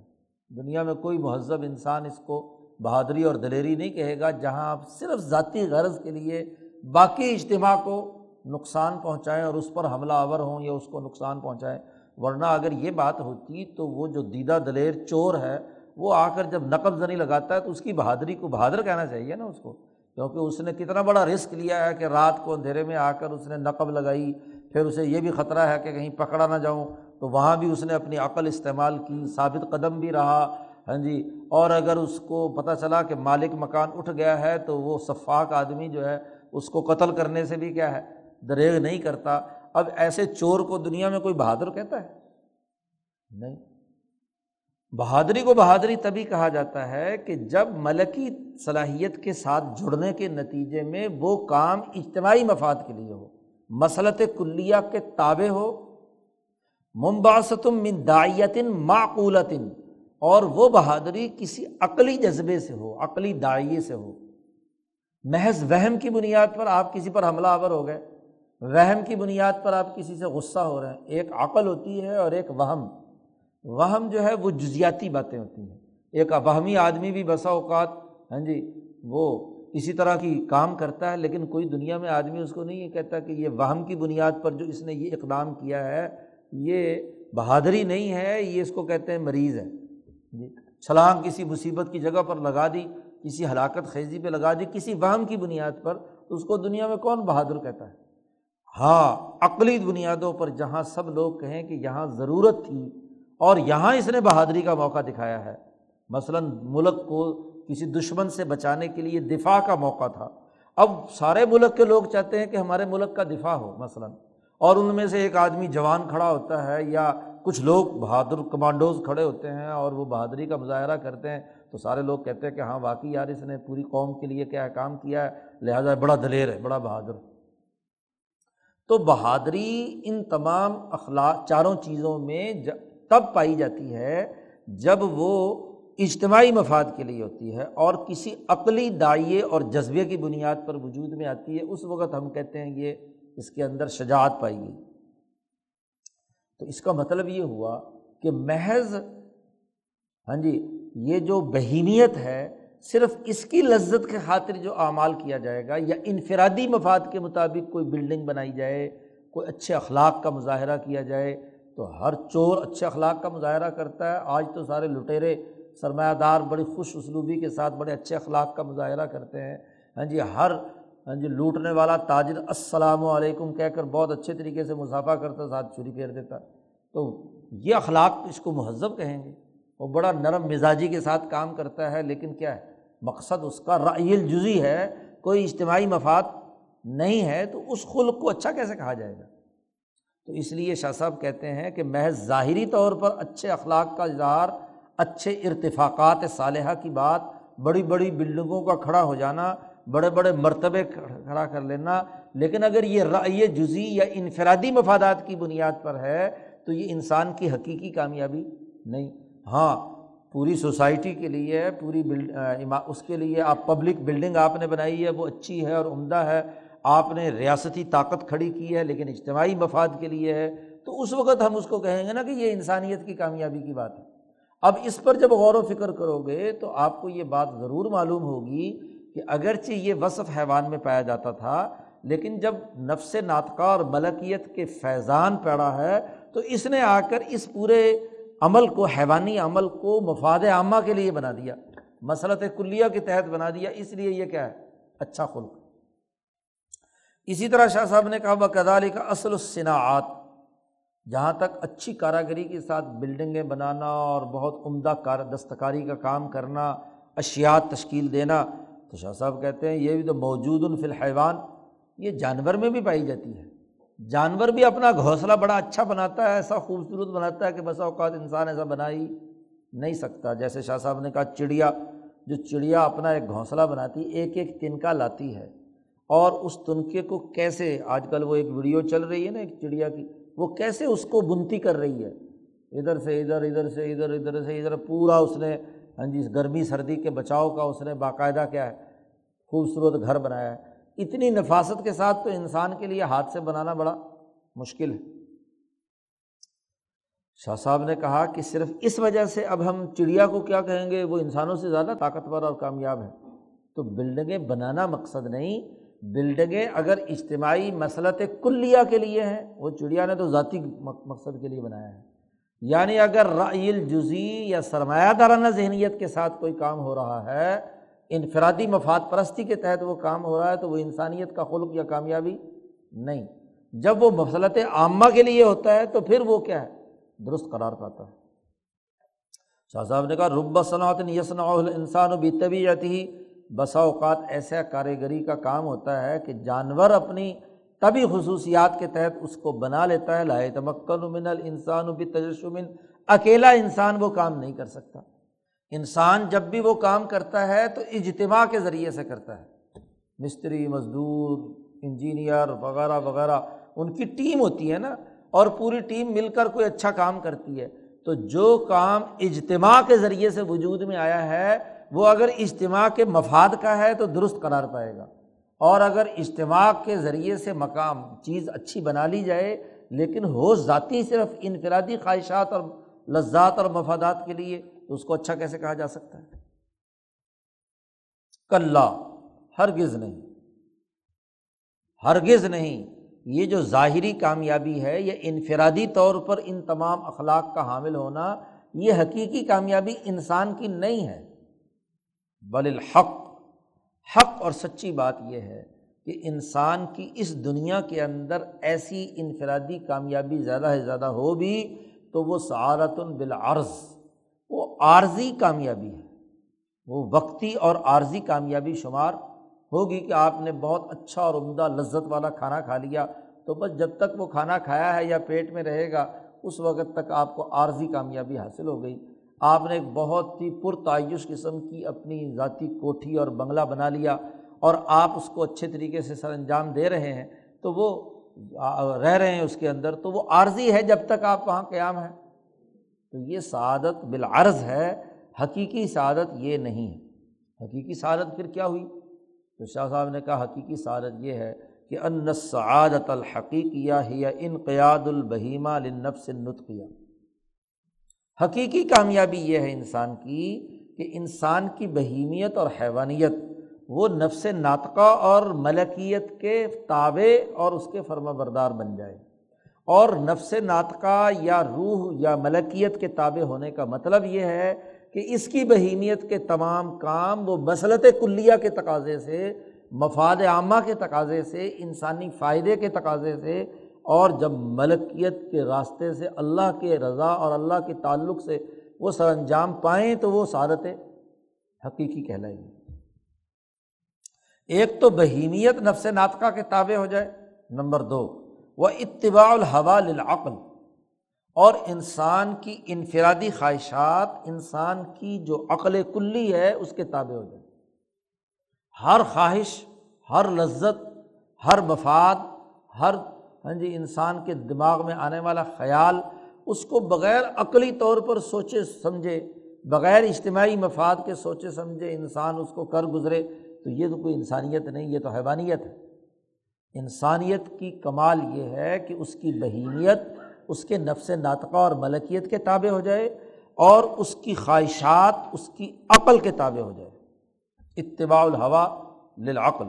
دنیا میں کوئی مہذب انسان اس کو بہادری اور دلیری نہیں کہے گا، جہاں آپ صرف ذاتی غرض کے لیے باقی اجتماع کو نقصان پہنچائیں اور اس پر حملہ آور ہوں یا اس کو نقصان پہنچائیں۔ ورنہ اگر یہ بات ہوتی تو وہ جو دیدہ دلیر چور ہے، وہ آ کر جب نقب زنی لگاتا ہے تو اس کی بہادری کو بہادر کہنا چاہیے نا اس کو۔ کیونکہ اس نے کتنا بڑا رسک لیا ہے کہ رات کو اندھیرے میں آ کر اس نے نقب لگائی، پھر اسے یہ بھی خطرہ ہے کہ کہیں پکڑا نہ جاؤں۔ تو وہاں بھی اس نے اپنی عقل استعمال کی، ثابت قدم بھی رہا۔ ہاں جی اور اگر اس کو پتہ چلا کہ مالک مکان اٹھ گیا ہے تو وہ شفاق آدمی جو ہے، اس کو قتل کرنے سے بھی کیا ہے، دریغ نہیں کرتا۔ اب ایسے چور کو دنیا میں کوئی بہادر کہتا ہے؟ نہیں۔ بہادری کو بہادری تبھی کہا جاتا ہے کہ جب ملکی صلاحیت کے ساتھ جڑنے کے نتیجے میں وہ کام اجتماعی مفاد کے لیے ہو۔ مسلط کلیہ کے تابع ہو۔ ممباستم من دائیتن معقولتن۔ اور وہ بہادری کسی عقلی جذبے سے ہو، عقلی دائیں سے ہو۔ محض وہم کی بنیاد پر آپ کسی پر حملہ آور ہو گئے۔ وہم کی بنیاد پر آپ کسی سے غصہ ہو رہے ہیں۔ ایک عقل ہوتی ہے اور ایک وہم۔ وہم جو ہے وہ جزیاتی باتیں ہوتی ہیں۔ ایک ابہمی آدمی بھی بسا اوقات ہاں جی وہ اسی طرح کی کام کرتا ہے، لیکن کوئی دنیا میں آدمی اس کو نہیں یہ کہتا کہ یہ وہم کی بنیاد پر جو اس نے یہ اقدام کیا ہے، یہ بہادری نہیں ہے، یہ اس کو کہتے ہیں مریض ہے۔ ہاں جی چھلانگ کسی مصیبت کی جگہ پر لگا دی، کسی ہلاکت خیزی پہ لگا دی، کسی وہم کی بنیاد پر، تو اس کو دنیا میں کون بہادر کہتا ہے؟ ہاں عقلی بنیادوں پر جہاں سب لوگ کہیں کہ یہاں ضرورت تھی اور یہاں اس نے بہادری کا موقع دکھایا ہے۔ مثلاً ملک کو کسی دشمن سے بچانے کے لیے دفاع کا موقع تھا۔ اب سارے ملک کے لوگ چاہتے ہیں کہ ہمارے ملک کا دفاع ہو، مثلاً۔ اور ان میں سے ایک آدمی جوان کھڑا ہوتا ہے یا کچھ لوگ بہادر کمانڈوز کھڑے ہوتے ہیں اور وہ بہادری کا مظاہرہ کرتے ہیں تو سارے لوگ کہتے ہیں کہ ہاں واقعی یار، اس نے پوری قوم کے لیے کیا کام کیا ہے؟ لہٰذا بڑا دلیر ہے، بڑا بہادر۔ تو بہادری ان تمام اخلاق چاروں چیزوں میں تب پائی جاتی ہے جب وہ اجتماعی مفاد کے لیے ہوتی ہے اور کسی عقلی دائیں اور جذبے کی بنیاد پر وجود میں آتی ہے۔ اس وقت ہم کہتے ہیں یہ اس کے اندر شجاعت پائی گئی۔ تو اس کا مطلب یہ ہوا کہ محض ہاں جی یہ جو بہیمیت ہے صرف اس کی لذت کے خاطر جو اعمال کیا جائے گا یا انفرادی مفاد کے مطابق کوئی بلڈنگ بنائی جائے، کوئی اچھے اخلاق کا مظاہرہ کیا جائے، تو ہر چور اچھے اخلاق کا مظاہرہ کرتا ہے۔ آج تو سارے لٹیرے سرمایہ دار بڑی خوش اسلوبی کے ساتھ بڑے اچھے اخلاق کا مظاہرہ کرتے ہیں۔ ہاں جی ہر ہاں جی لوٹنے والا تاجر السلام علیکم کہہ کر بہت اچھے طریقے سے مسافہ کرتا، ساتھ چھری پھیر دیتا۔ تو یہ اخلاق اس کو مہذب کہیں گے۔ وہ بڑا نرم مزاجی کے ساتھ کام کرتا ہے، لیکن کیا ہے؟ مقصد اس کا رائل الجزی ہے، کوئی اجتماعی مفاد نہیں ہے، تو اس خلق کو اچھا کیسے کہا جائے گا؟ تو اس لیے شاہ صاحب کہتے ہیں کہ محض ظاہری طور پر اچھے اخلاق کا اظہار، اچھے ارتفاقات صالحہ کی بات، بڑی بڑی بلڈنگوں کا کھڑا ہو جانا، بڑے بڑے مرتبے کھڑا کر لینا، لیکن اگر یہ رائے جزی یا انفرادی مفادات کی بنیاد پر ہے، تو یہ انسان کی حقیقی کامیابی نہیں۔ ہاں پوری سوسائٹی کے لیے، پوری بلڈ اس کے لیے آپ پبلک بلڈنگ آپ نے بنائی ہے، وہ اچھی ہے اور عمدہ ہے۔ آپ نے ریاستی طاقت کھڑی کی ہے، لیکن اجتماعی مفاد کے لیے ہے۔ تو اس وقت ہم اس کو کہیں گے نا کہ یہ انسانیت کی کامیابی کی بات ہے۔ اب اس پر جب غور و فکر کرو گے تو آپ کو یہ بات ضرور معلوم ہوگی کہ اگرچہ یہ وصف حیوان میں پایا جاتا تھا، لیکن جب نفس ناطقہ اور ملکیت کے فیضان پڑا ہے، تو اس نے آ کر اس پورے عمل کو، حیوانی عمل کو مفاد عامہ کے لیے بنا دیا۔ مسلط کلیہ کے تحت بنا دیا۔ اس لیے یہ کیا ہے؟ اچھا خلق۔ اسی طرح شاہ صاحب نے کہا وہ کا اصل الصناعات۔ جہاں تک اچھی کاراگری کے ساتھ بلڈنگیں بنانا اور بہت عمدہ کار، دستکاری کا کام کرنا اشیات تشکیل دینا، تو شاہ صاحب کہتے ہیں، یہ بھی تو موجود فی الحیوان، یہ جانور میں بھی پائی جاتی ہے۔ جانور بھی اپنا گھونسلہ بڑا اچھا بناتا ہے، ایسا خوبصورت بناتا ہے کہ بسا اوقات انسان ایسا بنا ہی نہیں سکتا۔ جیسے شاہ صاحب نے کہا، چڑیا، جو چڑیا اپنا ایک گھونسلہ بناتی، ایک ایک تنکا لاتی ہے۔ اور اس تنکے کو کیسے، آج کل وہ ایک ویڈیو چل رہی ہے نا ایک چڑیا کی، وہ کیسے اس کو بنتی کر رہی ہے؟ ادھر سے ادھر ادھر سے ادھر ادھر سے ادھر، پورا اس نے ہاں جی گرمی سردی کے بچاؤ کا اس نے باقاعدہ کیا ہے، خوبصورت گھر بنایا ہے۔ اتنی نفاست کے ساتھ تو انسان کے لیے ہاتھ سے بنانا بڑا مشکل ہے۔ شاہ صاحب نے کہا کہ صرف اس وجہ سے اب ہم چڑیا کو کیا کہیں گے؟ وہ انسانوں سے زیادہ طاقتور اور کامیاب ہیں۔ تو بلڈنگیں بنانا مقصد نہیں، بلڈنگیں اگر اجتماعی مسلط کلیہ کے لیے ہیں، وہ چڑیا نے تو ذاتی مقصد کے لیے بنایا ہے۔ یعنی اگر رائل الجزی یا سرمایہ دارانہ ذہنیت کے ساتھ کوئی کام ہو رہا ہے انفرادی مفاد پرستی کے تحت وہ کام ہو رہا ہے تو وہ انسانیت کا خلق یا کامیابی نہیں۔ جب وہ مسلط عامہ کے لیے ہوتا ہے تو پھر وہ کیا ہے؟ درست قرار پاتا ہے۔ شاہ صاحب نے کہا، رب صنعت یسن انسان و بھی طبی جاتی ہی بسا اوقات ایسا کاریگری کا کام ہوتا ہے کہ جانور اپنی تبھی خصوصیات کے تحت اس کو بنا لیتا ہے۔ لائے تمکن من الانسان بھی تجسمن اکیلا انسان وہ کام نہیں کر سکتا۔ انسان جب بھی وہ کام کرتا ہے تو اجتماع کے ذریعے سے کرتا ہے۔ مستری، مزدور، انجینئر وغیرہ وغیرہ، ان کی ٹیم ہوتی ہے نا، اور پوری ٹیم مل کر کوئی اچھا کام کرتی ہے۔ تو جو کام اجتماع کے ذریعے سے وجود میں آیا ہے، وہ اگر اجتماع کے مفاد کا ہے تو درست قرار پائے گا۔ اور اگر اجتماع کے ذریعے سے مقام، چیز اچھی بنا لی جائے، لیکن ہو ذاتی صرف انفرادی خواہشات اور لذات اور مفادات کے لیے تو اس کو اچھا کیسے کہا جا سکتا ہے؟ کل ہرگز نہیں۔ ہرگز نہیں۔ یہ جو ظاہری کامیابی ہے، یہ انفرادی طور پر ان تمام اخلاق کا حامل ہونا، یہ حقیقی کامیابی انسان کی نہیں ہے۔ بل الحق۔ حق اور سچی بات یہ ہے کہ انسان کی اس دنیا کے اندر ایسی انفرادی کامیابی زیادہ سے زیادہ ہو بھی تو وہ سعارت بالعرض۔ وہ عارضی کامیابی ہے۔ وہ وقتی اور عارضی کامیابی شمار ہوگی کہ آپ نے بہت اچھا اور عمدہ لذت والا کھانا کھا لیا تو بس جب تک وہ کھانا کھایا ہے یا پیٹ میں رہے گا، اس وقت تک آپ کو عارضی کامیابی حاصل ہو گئی۔ آپ نے ایک بہت ہی پرتعیش قسم کی اپنی ذاتی کوٹھی اور بنگلہ بنا لیا اور آپ اس کو اچھے طریقے سے سر انجام دے رہے ہیں تو وہ رہ رہے ہیں اس کے اندر تو وہ عارضی ہے جب تک آپ وہاں قیام ہیں۔ تو یہ سعادت بالعرض ہے، حقیقی سعادت یہ نہیں۔ ہے حقیقی سعادت پھر کیا ہوئی؟ تو شاہ صاحب نے کہا، حقیقی سعادت یہ ہے کہ ان سعادت الحقیقیہ ہی انقیاد البہیمہ لنفس نطقیہ حقیقی کامیابی یہ ہے انسان کی کہ انسان کی بہیمیت اور حیوانیت، وہ نفس ناطقہ اور ملکیت کے تابع اور اس کے فرما بردار بن جائے۔ اور نفس ناطقہ یا روح یا ملکیت کے تابع ہونے کا مطلب یہ ہے کہ اس کی بہیمیت کے تمام کام وہ مسلط کلیہ کے تقاضے سے، مفاد عامہ کے تقاضے سے، انسانی فائدے کے تقاضے سے اور جب ملکیت کے راستے سے اللہ کے رضا اور اللہ کے تعلق سے وہ سر انجام پائیں تو وہ سعادت حقیقی کہلائیں گی ایک تو بہیمیت نفس ناطقہ کے تابع ہو جائے، نمبر دو وہ اتباع الحوا للعقل، اور انسان کی انفرادی خواہشات، انسان کی جو عقل کلی ہے، اس کے تابع ہو جائے۔ ہر خواہش، ہر لذت، ہر مفاد، ہر ہاں جی انسان کے دماغ میں آنے والا خیال، اس کو بغیر عقلی طور پر سوچے سمجھے، بغیر اجتماعی مفاد کے سوچے سمجھے انسان اس کو کر گزرے، تو یہ تو کوئی انسانیت نہیں، یہ تو حیوانیت ہے۔ انسانیت کی کمال یہ ہے کہ اس کی بہیمیت اس کے نفس ناطقہ اور ملکیت کے تابع ہو جائے اور اس کی خواہشات اس کی عقل کے تابع ہو جائے۔ اتباع الحوا للعقل۔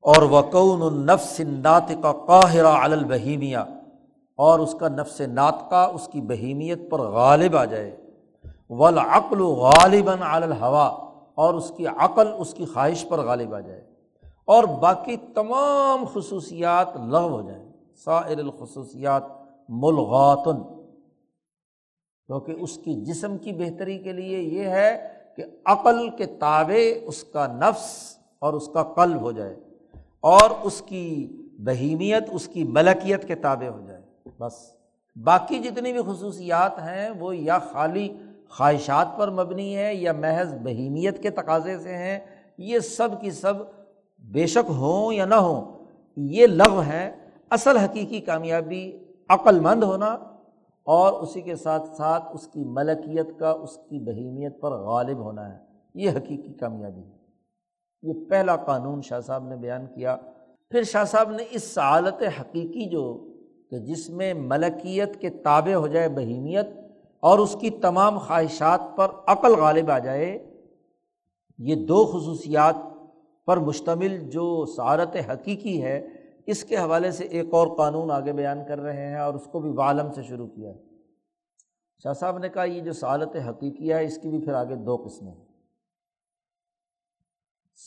اور وقون النفس ناطقہ قاہرہ البہیمیا اور اس کا نفس ناطقہ اس کی بہیمیت پر غالب آ جائے۔ ولعقل غالباً الحوا اور اس کی عقل اس کی خواہش پر غالب آ جائے۔ اور باقی تمام خصوصیات لغ ہو جائیں۔ سائر الخصوصیات ملغاتن۔ کیونکہ اس کی جسم کی بہتری کے لیے یہ ہے کہ عقل کے تابع اس کا نفس اور اس کا قلب ہو جائے اور اس کی بہیمیت، اس کی ملکیت کے تابع ہو جائے۔ بس۔ باقی جتنی بھی خصوصیات ہیں وہ یا خالی خواہشات پر مبنی ہے یا محض بہیمیت کے تقاضے سے ہیں، یہ سب کی سب بے شک ہوں یا نہ ہوں، یہ لغ ہیں اصل حقیقی کامیابی، عقل مند ہونا اور اسی کے ساتھ ساتھ اس کی ملکیت کا، اس کی بہیمیت پر غالب ہونا ہے۔ یہ حقیقی کامیابی ہے۔ یہ پہلا قانون شاہ صاحب نے بیان کیا۔ پھر شاہ صاحب نے اس سعالت حقیقی جو کہ جس میں ملکیت کے تابع ہو جائے بہیمیت اور اس کی تمام خواہشات پر عقل غالب آ جائے، یہ دو خصوصیات پر مشتمل جو سعارت حقیقی ہے، اس کے حوالے سے ایک اور قانون آگے بیان کر رہے ہیں اور اس کو بھی والم سے شروع کیا ہے۔ شاہ صاحب نے کہا، یہ جو سعالت حقیقیہ ہے، اس کی بھی پھر آگے دو قسمیں ہیں۔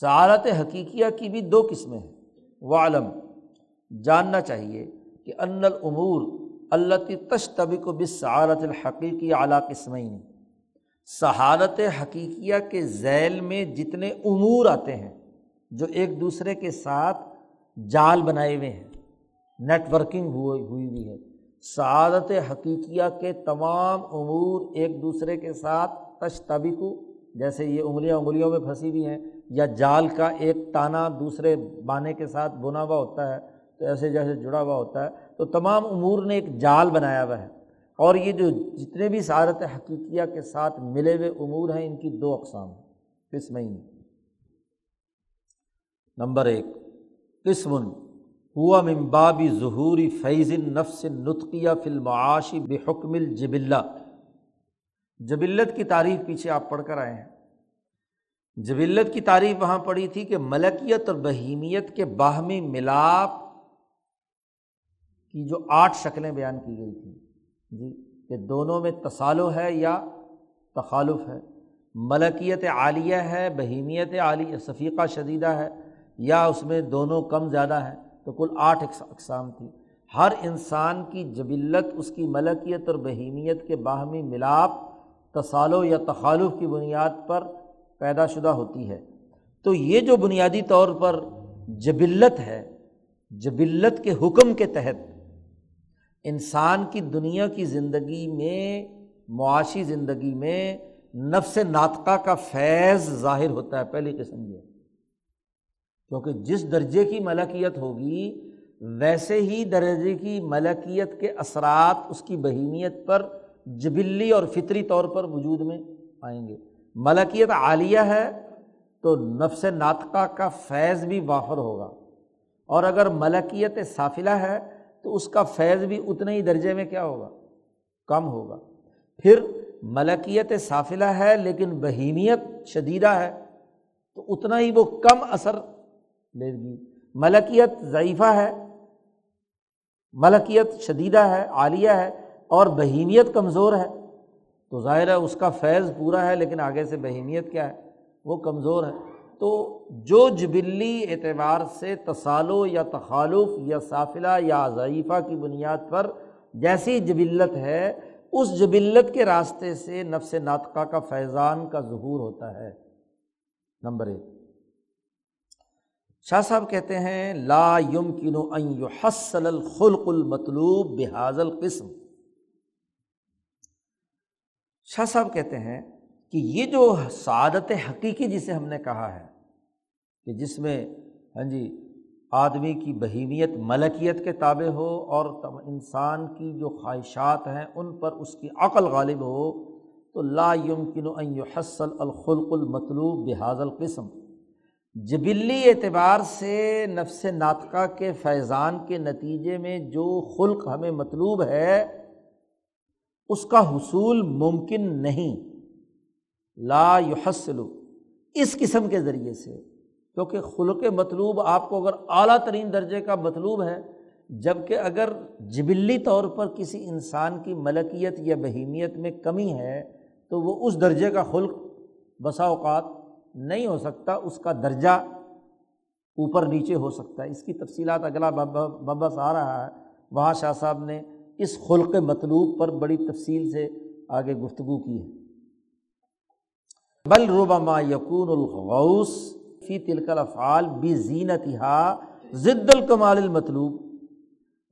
سعالت حقیقیہ کی بھی دو قسمیں ہیں۔ والم، جاننا چاہیے کہ ان العمور اللہ تشتبی کو بھی سعارت الحقیقی اعلیٰ قسمین۔ سہارت حقیقیہ کے ذیل میں جتنے امور آتے ہیں جو ایک دوسرے کے ساتھ جال بنائے ہوئے ہیں نیٹ ورکنگ ہوئی ہوئی ہے۔ سعادت حقیقیہ کے تمام امور ایک دوسرے کے ساتھ تشتبکو، جیسے یہ انگلیاں انگلیوں میں پھنسی ہوئی ہیں، یا جال کا ایک تانا دوسرے بانے کے ساتھ بنا ہوا ہوتا ہے، تو ایسے جیسے جڑا ہوا ہوتا ہے، تو تمام امور نے ایک جال بنایا ہوا ہے۔ اور یہ جو جتنے بھی سعادت حقیقیہ کے ساتھ ملے ہوئے امور ہیں، ان کی دو اقسام قسم نمبر ایک، قسم، ہوا ممبابی ظہوری فیض نفس نطقیہ فلمعاشی بحکم الجبلہ۔ جبلت کی تعریف پیچھے آپ پڑھ کر آئے ہیں۔ جبلت کی تعریف وہاں پڑھی تھی کہ ملکیت اور بہیمیت کے باہمی ملاپ کی جو آٹھ شکلیں بیان کی گئی تھیں۔ جی کہ دونوں میں تصالو ہے یا تخالف ہے۔ ملکیت عالیہ ہے، بہیمیت عالیہ، صفیقہ شدیدہ ہے۔ یا اس میں دونوں کم زیادہ ہیں تو کل آٹھ اقسام تھی۔ ہر انسان کی جبلت، اس کی ملکیت اور بہیمیت کے باہمی ملاپ تصالو یا تخالف کی بنیاد پر پیدا شدہ ہوتی ہے۔ تو یہ جو بنیادی طور پر جبلت ہے، جبلت کے حکم کے تحت انسان کی دنیا کی زندگی میں، معاشی زندگی میں نفس ناطقہ کا فیض ظاہر ہوتا ہے۔ پہلی قسم یہ۔ کیونکہ جس درجے کی ملکیت ہوگی، ویسے ہی درجے کی ملکیت کے اثرات اس کی بہیمیت پر جبلی اور فطری طور پر وجود میں آئیں گے۔ ملکیت عالیہ ہے تو نفس ناطقہ کا فیض بھی وافر ہوگا۔ اور اگر ملکیت صافلہ ہے تو اس کا فیض بھی اتنے ہی درجے میں کیا ہوگا؟ کم ہوگا۔ پھر ملکیت صافلہ ہے لیکن بہیمیت شدیدہ ہے تو اتنا ہی وہ کم اثر لے گی۔ ملکیت ضعیفہ ہے، ملکیت شدیدہ ہے، عالیہ ہے اور بہیمیت کمزور ہے۔ تو ظاہر ہے اس کا فیض پورا ہے، لیکن آگے سے بہیمیت کیا ہے؟ وہ کمزور ہے۔ تو جو جبلی اعتبار سے تصالو یا تخالف یا صافلہ یا ضعیفہ کی بنیاد پر جیسی جبلت ہے، اس جبلت کے راستے سے نفس ناطقہ کا فیضان کا ظہور ہوتا ہے۔ نمبر ایک۔ شاہ صاحب کہتے ہیں، لا یم کینو حسل الخلق المطلوب بحاظ القسم۔ شاہ صاحب کہتے ہیں کہ یہ جو سعادت حقیقی جسے ہم نے کہا ہے، کہ جس میں ہاں جی آدمی کی بہیمیت، ملکیت کے تابع ہو اور انسان کی جو خواہشات ہیں ان پر اس کی عقل غالب ہو، تو لا یمکن ان یحصل الخلق المطلوب بحاظ القسم۔ جبلی اعتبار سے نفس ناطقہ کے فیضان کے نتیجے میں جو خلق ہمیں مطلوب ہے، اس کا حصول ممکن نہیں۔ لا یحصل اس قسم کے ذریعے سے، کیونکہ خلق مطلوب آپ کو اگر اعلیٰ ترین درجے کا مطلوب ہے جبکہ اگر جبلی طور پر کسی انسان کی ملکیت یا بہیمیت میں کمی ہے، تو وہ اس درجے کا خلق بسا اوقات نہیں ہو سکتا، اس کا درجہ اوپر نیچے ہو سکتا ہے۔ اس کی تفصیلات اگلا ببس آ رہا ہے، وہاں شاہ صاحب نے اس خلق مطلوب پر بڑی تفصیل سے آگے گفتگو کی ہے۔ بل ربما یقون الغوث فی تلکل افعال بھی زینت ضد الکمال المطلوب۔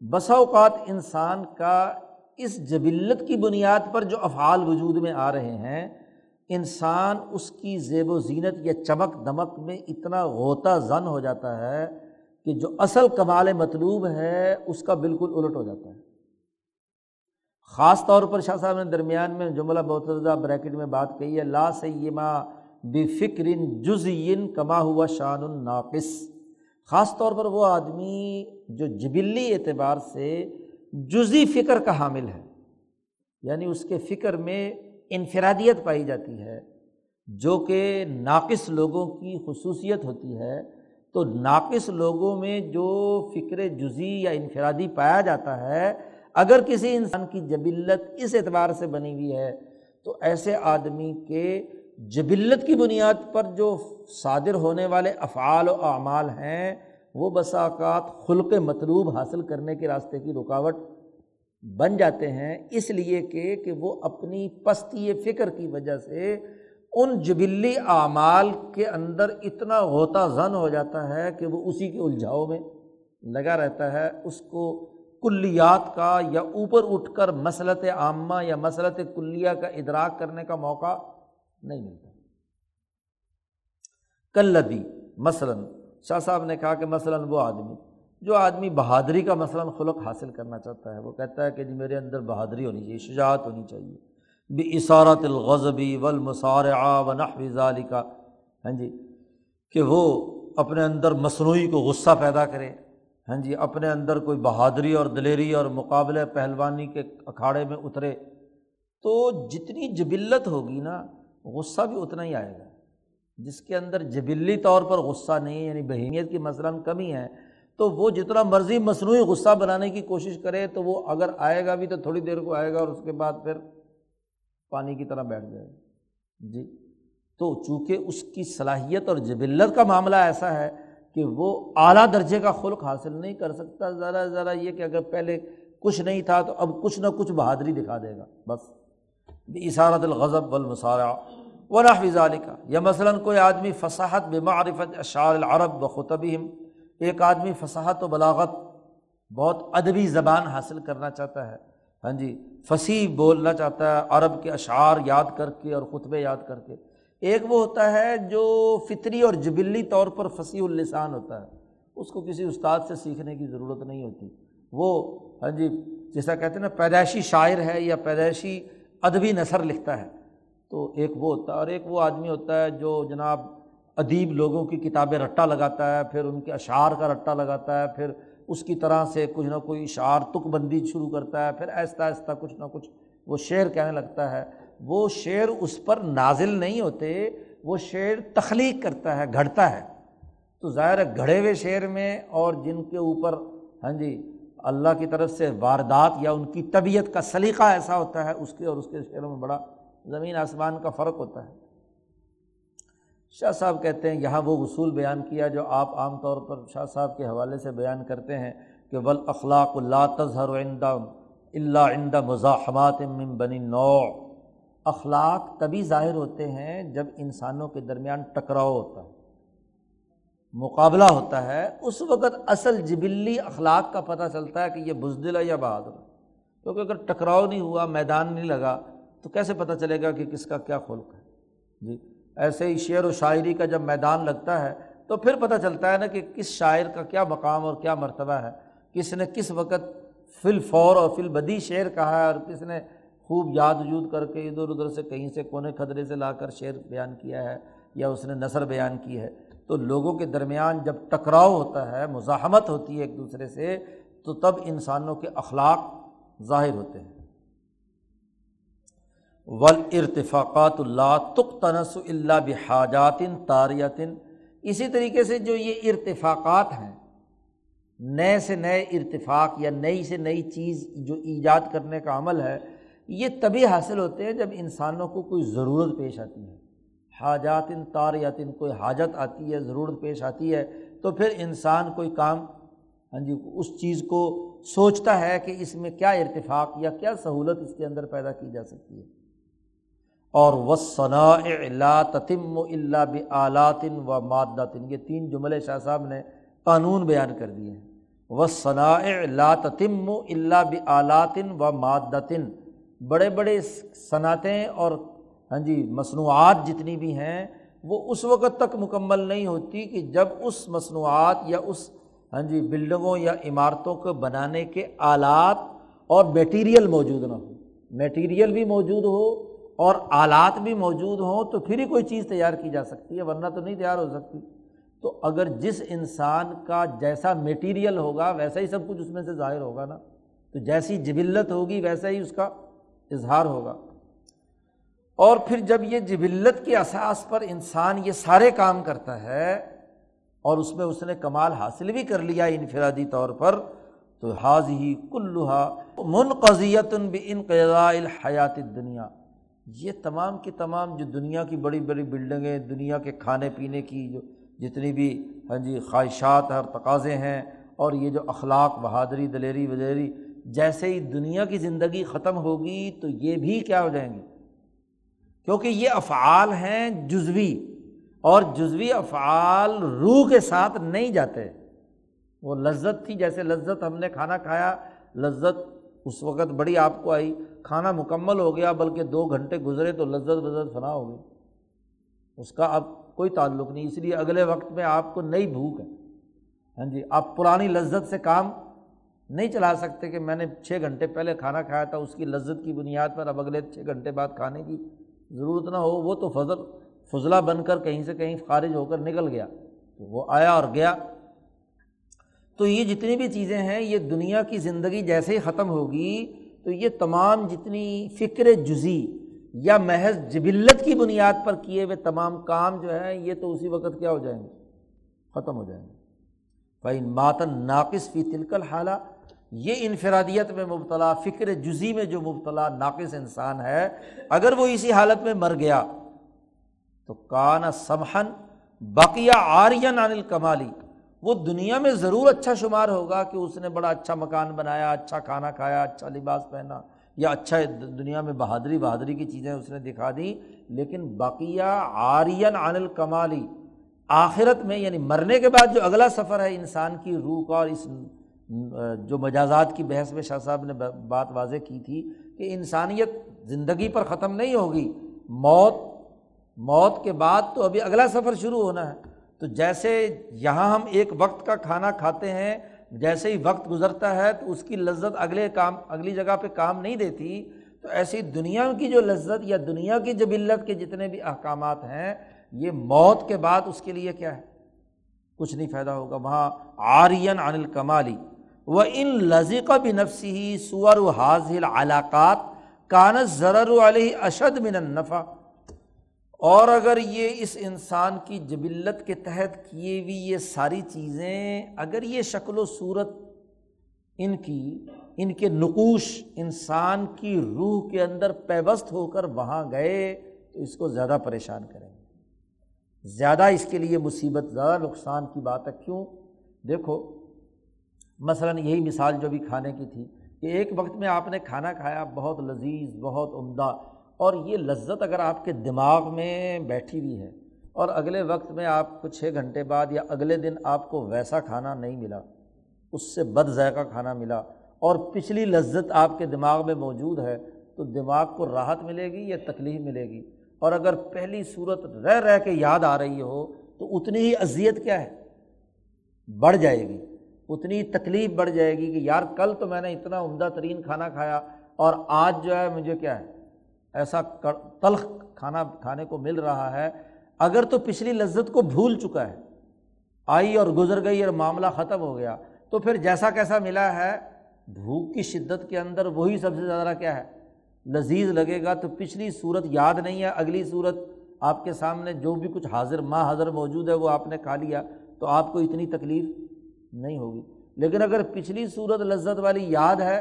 بسا اوقات انسان کا اس جبلت کی بنیاد پر جو افعال وجود میں آ رہے ہیں انسان اس کی زیب و زینت یا چمک دمک میں اتنا غوطہ زن ہو جاتا ہے کہ جو اصل کمال مطلوب ہے، اس کا بالکل الٹ ہو جاتا ہے۔ خاص طور پر شاہ صاحب نے درمیان میں جملہ بہت بریکٹ میں بات کہی ہے، لا سیما بے فکر جزین کما ہوا شان الناقص خاص طور پر وہ آدمی جو جبلی اعتبار سے جزی فکر کا حامل ہے یعنی اس کے فکر میں انفرادیت پائی جاتی ہے، جو کہ ناقص لوگوں کی خصوصیت ہوتی ہے، تو ناقص لوگوں میں جو فکر جزی یا انفرادی پایا جاتا ہے، اگر کسی انسان کی جبلت اس اعتبار سے بنی ہوئی ہے، تو ایسے آدمی کے جبلت کی بنیاد پر جو صادر ہونے والے افعال و اعمال ہیں، وہ بساکات خلق مطلوب حاصل کرنے کے راستے کی رکاوٹ بن جاتے ہیں اس لیے کہ کہ وہ اپنی پستی فکر کی وجہ سے ان جبلی اعمال کے اندر اتنا غوطہ زن ہو جاتا ہے کہ وہ اسی کے الجھاؤ میں لگا رہتا ہے، اس کو کلیات کا یا اوپر اٹھ کر مسلط عامہ یا مسلط کلیہ کا ادراک کرنے کا موقع نہیں ملتا۔ کلدی مثلاً، شاہ صاحب نے کہا کہ مثلاً وہ آدمی جو آدمی بہادری کا مثلاً خلق حاصل کرنا چاہتا ہے، وہ کہتا ہے کہ جی میرے اندر بہادری ہونی چاہیے، شجاعت ہونی چاہیے۔ بھی اصارت الغضبی ولمسار و ذالی کا ہاں جی کہ وہ اپنے اندر مصنوعی کو غصہ پیدا کرے۔ ہاں جی اپنے اندر کوئی بہادری اور دلیری اور مقابلے پہلوانی کے اکھاڑے میں اترے۔ تو جتنی جبلت ہوگی نا، غصہ بھی اتنا ہی آئے گا۔ جس کے اندر جبلی طور پر غصہ نہیں یعنی بہیمیت کی مثلاً کمی ہے تو وہ جتنا مرضی مصنوعی غصہ بنانے کی کوشش کرے، تو وہ اگر آئے گا بھی تو تھوڑی دیر کو آئے گا اور اس کے بعد پھر پانی کی طرح بیٹھ جائے گا۔ جی۔ تو چونکہ اس کی صلاحیت اور جبلت کا معاملہ ایسا ہے کہ وہ اعلیٰ درجے کا خلق حاصل نہیں کر سکتا، ذرا ذرا یہ کہ اگر پہلے کچھ نہیں تھا تو اب کچھ نہ کچھ بہادری دکھا دے گا۔ بس۔ اصارت الغضب والمصارع ونا فضال کا یا مثلاً کوئی آدمی فصاحت بمعرفت اشعار العرب و ایک آدمی فصاحت و بلاغت بہت ادبی زبان حاصل کرنا چاہتا ہے۔ ہاں جی فصیح بولنا چاہتا ہے، عرب کے اشعار یاد کر کے اور خطبے یاد کر کے۔ ایک وہ ہوتا ہے جو فطری اور جبلی طور پر فصیح السان ہوتا ہے۔ اس کو کسی استاد سے سیکھنے کی ضرورت نہیں ہوتی۔ وہ ہاں جی جیسا کہتے ہیں نا، پیدائشی شاعر ہے یا پیدائشی ادبی نثر لکھتا ہے۔ تو ایک وہ ہوتا ہے اور ایک وہ آدمی ہوتا ہے جو جناب ادیب لوگوں کی کتابیں رٹا لگاتا ہے، پھر ان کے اشعار کا رٹا لگاتا ہے، پھر اس کی طرح سے کچھ نہ کوئی اشعار تک بندی شروع کرتا ہے، پھر ایستا ایستا کچھ نہ کچھ وہ شعر کہنے لگتا ہے۔ وہ شعر اس پر نازل نہیں ہوتے، وہ شعر تخلیق کرتا ہے، گھڑتا ہے۔ تو ظاہر ہے، گھڑے ہوئے شعر میں اور جن کے اوپر ہاں جی اللہ کی طرف سے واردات یا ان کی طبیعت کا سلیقہ ایسا ہوتا ہے، اس کے اور اس کے شعروں میں بڑا زمین آسمان کا فرق ہوتا ہے۔ شاہ صاحب کہتے ہیں، یہاں وہ اصول بیان کیا جو آپ عام طور پر شاہ صاحب کے حوالے سے بیان کرتے ہیں کہ بل اخلاق اللہ تظہر عندہ اللہ عند مزاحمات من بنی نو اخلاق تبھی ظاہر ہوتے ہیں جب انسانوں کے درمیان ٹکراؤ ہوتا ہے، مقابلہ ہوتا ہے۔ اس وقت اصل جبلی اخلاق کا پتہ چلتا ہے کہ یہ بزدل ہے یا بہادر۔ کیونکہ اگر ٹکراؤ نہیں ہوا، میدان نہیں لگا، تو کیسے پتہ چلے گا کہ کس کا کیا خلق ہے؟ جی۔ ایسے ہی شعر و شاعری کا جب میدان لگتا ہے تو پھر پتہ چلتا ہے نا کہ کس شاعر کا کیا مقام اور کیا مرتبہ ہے۔ کس نے کس وقت فل فور اور فل بدی شعر کہا ہے اور کس نے خوب یاد وجود کر کے ادھر ادھر سے کہیں سے کونے خدرے سے لا کر شعر بیان کیا ہے یا اس نے نثر بیان کی ہے۔ تو لوگوں کے درمیان جب ٹکراؤ ہوتا ہے، مزاحمت ہوتی ہے ایک دوسرے سے، تو تب انسانوں کے اخلاق ظاہر ہوتے ہیں۔ ول ارتفاقات اللہ تک تنس اللہ بحاجاتن تاریتن اسی طریقے سے جو یہ ارتفاقات ہیں، نئے سے نئے ارتفاق یا نئی سے نئی چیز جو ایجاد کرنے کا عمل ہے، یہ تبھی حاصل ہوتے ہیں جب انسانوں کو کوئی ضرورت پیش آتی ہے۔ حاجات ان تاریاتن کوئی حاجت آتی ہے، ضرورت پیش آتی ہے، تو پھر انسان کوئی کام ہاں جی اس چیز کو سوچتا ہے کہ اس میں کیا ارتفاق یا کیا سہولت اس کے اندر پیدا کی جا سکتی ہے۔ اور و ثناء تتم اللہ بلاتن و مادتن یہ تین جملے شاہ صاحب نے قانون بیان کر دیے ہیں۔ و ثناء تتم اللہ بلاتن و مادتن بڑے بڑے صنعتیں اور ہاں جی مصنوعات جتنی بھی ہیں، وہ اس وقت تک مکمل نہیں ہوتی کہ جب اس مصنوعات یا اس ہاں جی بلڈنگوں یا عمارتوں کو بنانے کے آلات اور میٹیریل موجود نہ ہو۔ میٹیریل بھی موجود ہو اور آلات بھی موجود ہوں تو پھر ہی کوئی چیز تیار کی جا سکتی ہے، ورنہ تو نہیں تیار ہو سکتی۔ تو اگر جس انسان کا جیسا میٹیریل ہوگا، ویسا ہی سب کچھ اس میں سے ظاہر ہوگا نا۔ تو جیسی جبلت ہوگی، ویسا ہی اس کا اظہار ہوگا۔ اور پھر جب یہ جبلت کے اساس پر انسان یہ سارے کام کرتا ہے اور اس میں اس نے کمال حاصل بھی کر لیا انفرادی طور پر، تو حاض ہی کلوہا منقضیت الحیات دنیا یہ تمام کی تمام جو دنیا کی بڑی بڑی بلڈنگیں، دنیا کے کھانے پینے کی جو جتنی بھی ہاں جی خواہشات اور تقاضے ہیں اور یہ جو اخلاق، بہادری، دلیری ودیری جیسے ہی دنیا کی زندگی ختم ہوگی تو یہ بھی کیا ہو جائیں گے؟ کیونکہ یہ افعال ہیں جزوی اور جزوی افعال روح کے ساتھ نہیں جاتے۔ وہ لذت تھی، جیسے لذت ہم نے کھانا کھایا، لذت اس وقت بڑی آپ کو آئی، کھانا مکمل ہو گیا، بلکہ دو گھنٹے گزرے تو لذت وزت فنا ہو گئی۔ اس کا اب کوئی تعلق نہیں، اس لیے اگلے وقت میں آپ کو نئی بھوک ہے۔ ہاں جی آپ پرانی لذت سے کام نہیں چلا سکتے کہ میں نے چھ گھنٹے پہلے کھانا کھایا تھا، اس کی لذت کی بنیاد پر اب اگلے چھ گھنٹے بعد کھانے کی ضرورت نہ ہو، وہ تو فضل، فضلہ بن کر کہیں سے کہیں خارج ہو کر نکل گیا۔ تو وہ آیا اور گیا۔ تو یہ جتنی بھی چیزیں ہیں، یہ دنیا کی زندگی جیسے ہی ختم ہوگی، تو یہ تمام جتنی فکر جزی یا محض جبلت کی بنیاد پر کیے ہوئے تمام کام جو ہیں، یہ تو اسی وقت کیا ہو جائیں گے؟ ختم ہو جائیں گے۔ بھائی ماتن ناقص فی تلکل حالہ یہ انفرادیت میں مبتلا، فکر جزی میں جو مبتلا ناقص انسان ہے، اگر وہ اسی حالت میں مر گیا، تو کانا سمہن بقیہ آرین عن الکمالی وہ دنیا میں ضرور اچھا شمار ہوگا کہ اس نے بڑا اچھا مکان بنایا اچھا کھانا کھایا اچھا لباس پہنا، یا اچھا دنیا میں بہادری بہادری کی چیزیں اس نے دکھا دی لیکن بقیہ آرین عن الکمالی آخرت میں یعنی مرنے کے بعد جو اگلا سفر ہے انسان کی روح کا اور اس جو مجازات کی بحث میں شاہ صاحب نے بات واضح کی تھی کہ انسانیت زندگی پر ختم نہیں ہوگی، موت موت کے بعد تو ابھی اگلا سفر شروع ہونا ہے۔ تو جیسے یہاں ہم ایک وقت کا کھانا کھاتے ہیں، جیسے ہی وقت گزرتا ہے تو اس کی لذت اگلے کام، اگلی جگہ پہ کام نہیں دیتی، تو ایسی دنیا کی جو لذت یا دنیا کی جبلت کے جتنے بھی احکامات ہیں، یہ موت کے بعد اس کے لیے کیا ہے؟ کچھ نہیں فائدہ ہوگا۔ وہاں آرین عن الکمالی۔ و ان لذیقہ بھی نفسی ہی سور و حاضل علاقات کانت ضرر علیہ اشد من النفع اور اگر یہ اس انسان کی جبلت کے تحت کیے ہوئی یہ ساری چیزیں، اگر یہ شکل و صورت ان کی، ان کے نقوش انسان کی روح کے اندر پیوست ہو کر وہاں گئے، تو اس کو زیادہ پریشان کریں گے۔ زیادہ اس کے لیے مصیبت، زیادہ نقصان کی بات ہے۔ کیوں؟ دیکھو، مثلاً یہی مثال جو بھی کھانے کی تھی کہ ایک وقت میں آپ نے کھانا کھایا، بہت لذیذ، بہت عمدہ اور یہ لذت اگر آپ کے دماغ میں بیٹھی ہوئی ہے اور اگلے وقت میں آپ کو چھ گھنٹے بعد یا اگلے دن آپ کو ویسا کھانا نہیں ملا، اس سے بد ذائقہ کھانا ملا اور پچھلی لذت آپ کے دماغ میں موجود ہے، تو دماغ کو راحت ملے گی یا تکلیف ملے گی؟ اور اگر پہلی صورت رہ رہ کے یاد آ رہی ہو، تو اتنی ہی اذیت کیا ہے؟ بڑھ جائے گی۔ اتنی تکلیف بڑھ جائے گی کہ یار، کل تو میں نے اتنا عمدہ ترین کھانا کھایا اور آج جو ہے مجھے کیا ہے؟ ایسا تلخ کھانا کھانے کو مل رہا ہے۔ اگر تو پچھلی لذت کو بھول چکا ہے۔ آئی اور گزر گئی اور معاملہ ختم ہو گیا۔ تو پھر جیسا کیسا ملا ہے، بھوک کی شدت کے اندر وہی سب سے زیادہ کیا ہے؟ لذیذ لگے گا تو پچھلی صورت یاد نہیں ہے، اگلی صورت آپ کے سامنے جو بھی کچھ حاضر ماں حاضر موجود ہے وہ آپ نے کھا لیا، تو آپ کو اتنی تکلیف نہیں ہوگی۔ لیکن اگر پچھلی صورت لذت والی یاد ہے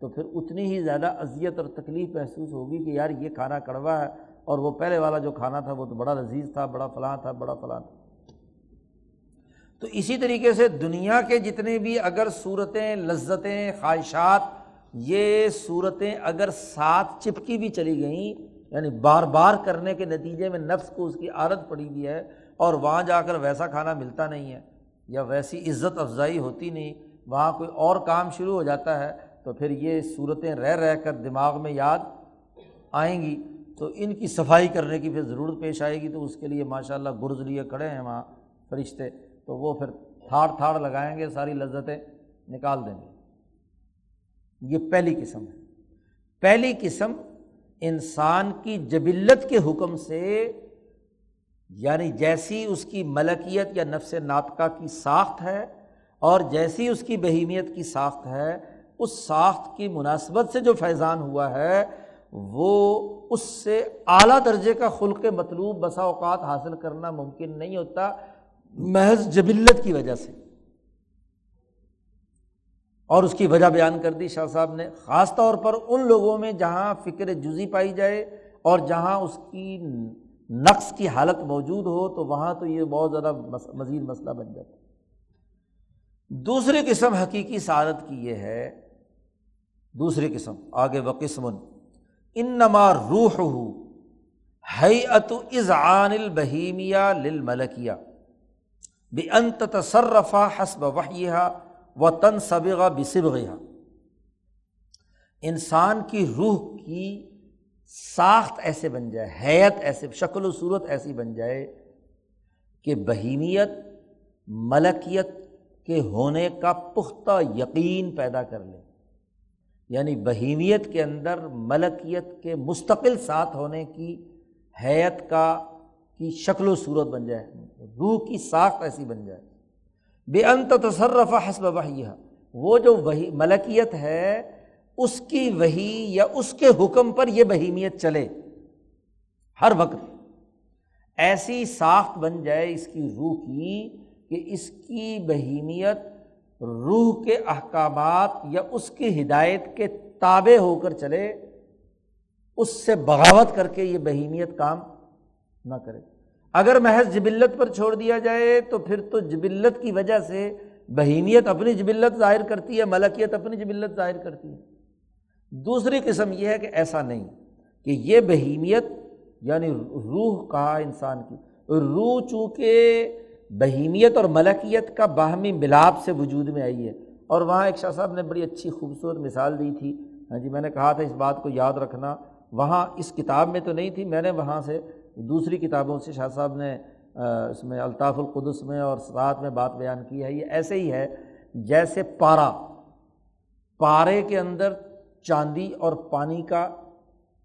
تو پھر اتنی ہی زیادہ اذیت اور تکلیف محسوس ہوگی کہ یار یہ کھانا کڑوا ہے اور وہ پہلے والا جو کھانا تھا وہ تو بڑا لذیذ تھا، بڑا فلاں تھا، بڑا فلاں تھا۔ تو اسی طریقے سے دنیا کے جتنے بھی اگر صورتیں، لذتیں، خواہشات، یہ صورتیں اگر ساتھ چپکی بھی چلی گئیں یعنی بار بار کرنے کے نتیجے میں نفس کو اس کی عادت پڑی ہوئی ہے اور وہاں جا کر ویسا کھانا ملتا نہیں ہے یا ویسی عزت افزائی ہوتی نہیں، وہاں کوئی اور کام شروع ہو جاتا ہے تو پھر یہ صورتیں رہ رہ کر دماغ میں یاد آئیں گی تو ان کی صفائی کرنے کی پھر ضرورت پیش آئے گی تو اس کے لیے ماشاء اللہ گرز لیے کھڑے ہیں وہاں فرشتے تو وہ پھر تھاڑ تھاڑ لگائیں گے ساری لذتیں نکال دیں گے۔ یہ پہلی قسم ہے۔ پہلی قسم انسان کی جبلت کے حکم سے یعنی جیسی اس کی ملکیت یا نفس ناطقہ کی ساخت ہے اور جیسی اس کی بہیمیت کی ساخت ہے اس ساخت کی مناسبت سے جو فیضان ہوا ہے، وہ اس سے اعلیٰ درجے کا خلق مطلوب بسا اوقات حاصل کرنا ممکن نہیں ہوتا محض جبلت کی وجہ سے۔ اور اس کی وجہ بیان کر دی شاہ صاحب نے۔ خاص طور پر ان لوگوں میں جہاں فکر جزی پائی جائے اور جہاں اس کی نقص کی حالت موجود ہو، تو وہاں تو یہ بہت زیادہ مزید مسئلہ بن جاتا۔ دوسری قسم حقیقی سعادت کی یہ ہے دوسری قسم، آگے و قسم ان نما روح ہو ات عن البہیمیا لل ملکیا بے انت تصرفہ حسب وحیہ و تن صبغ بصبغ انسان کی روح کی ساخت ایسے بن جائے، حیت ایسے، شکل و صورت ایسی بن جائے کہ بہیمیت، ملکیت کے ہونے کا پختہ یقین پیدا کر لے۔ یعنی بہیمیت کے اندر ملکیت کے مستقل ساتھ ہونے کی حیت کا کی شکل و صورت بن جائے۔ روح کی ساخت ایسی بن جائے۔ بے انت تصرف حسب وحیہ وہ جو وہی ملکیت ہے، اس کی وہی یا اس کے حکم پر یہ بہیمیت چلے۔ ہر وقت۔ ایسی ساخت بن جائے اس کی روح کی کہ اس کی بہیمیت روح کے احکامات یا اس کی ہدایت کے تابع ہو کر چلے، اس سے بغاوت کر کے یہ بہیمیت کام نہ کرے۔ اگر محض جبلت پر چھوڑ دیا جائے تو پھر تو جبلت کی وجہ سے بہیمیت اپنی جبلت ظاہر کرتی ہے، ملکیت اپنی جبلت ظاہر کرتی ہے۔ دوسری قسم یہ ہے کہ ایسا نہیں کہ یہ بہیمیت یعنی روح کہا انسان کی، روح چونکہ بہیمیت اور ملکیت کا باہمی ملاپ سے وجود میں آئی ہے۔ اور وہاں ایک شاہ صاحب نے بڑی اچھی خوبصورت مثال دی تھی۔ ہاں جی میں نے کہا تھا اس بات کو یاد رکھنا۔ وہاں اس کتاب میں تو نہیں تھی، میں نے وہاں سے دوسری کتابوں سے شاہ صاحب نے اس میں الطاف القدس میں اور ساتھ میں بات بیان کی ہے۔ یہ ایسے ہی ہے جیسے پارا پارے کے اندر چاندی اور پانی کا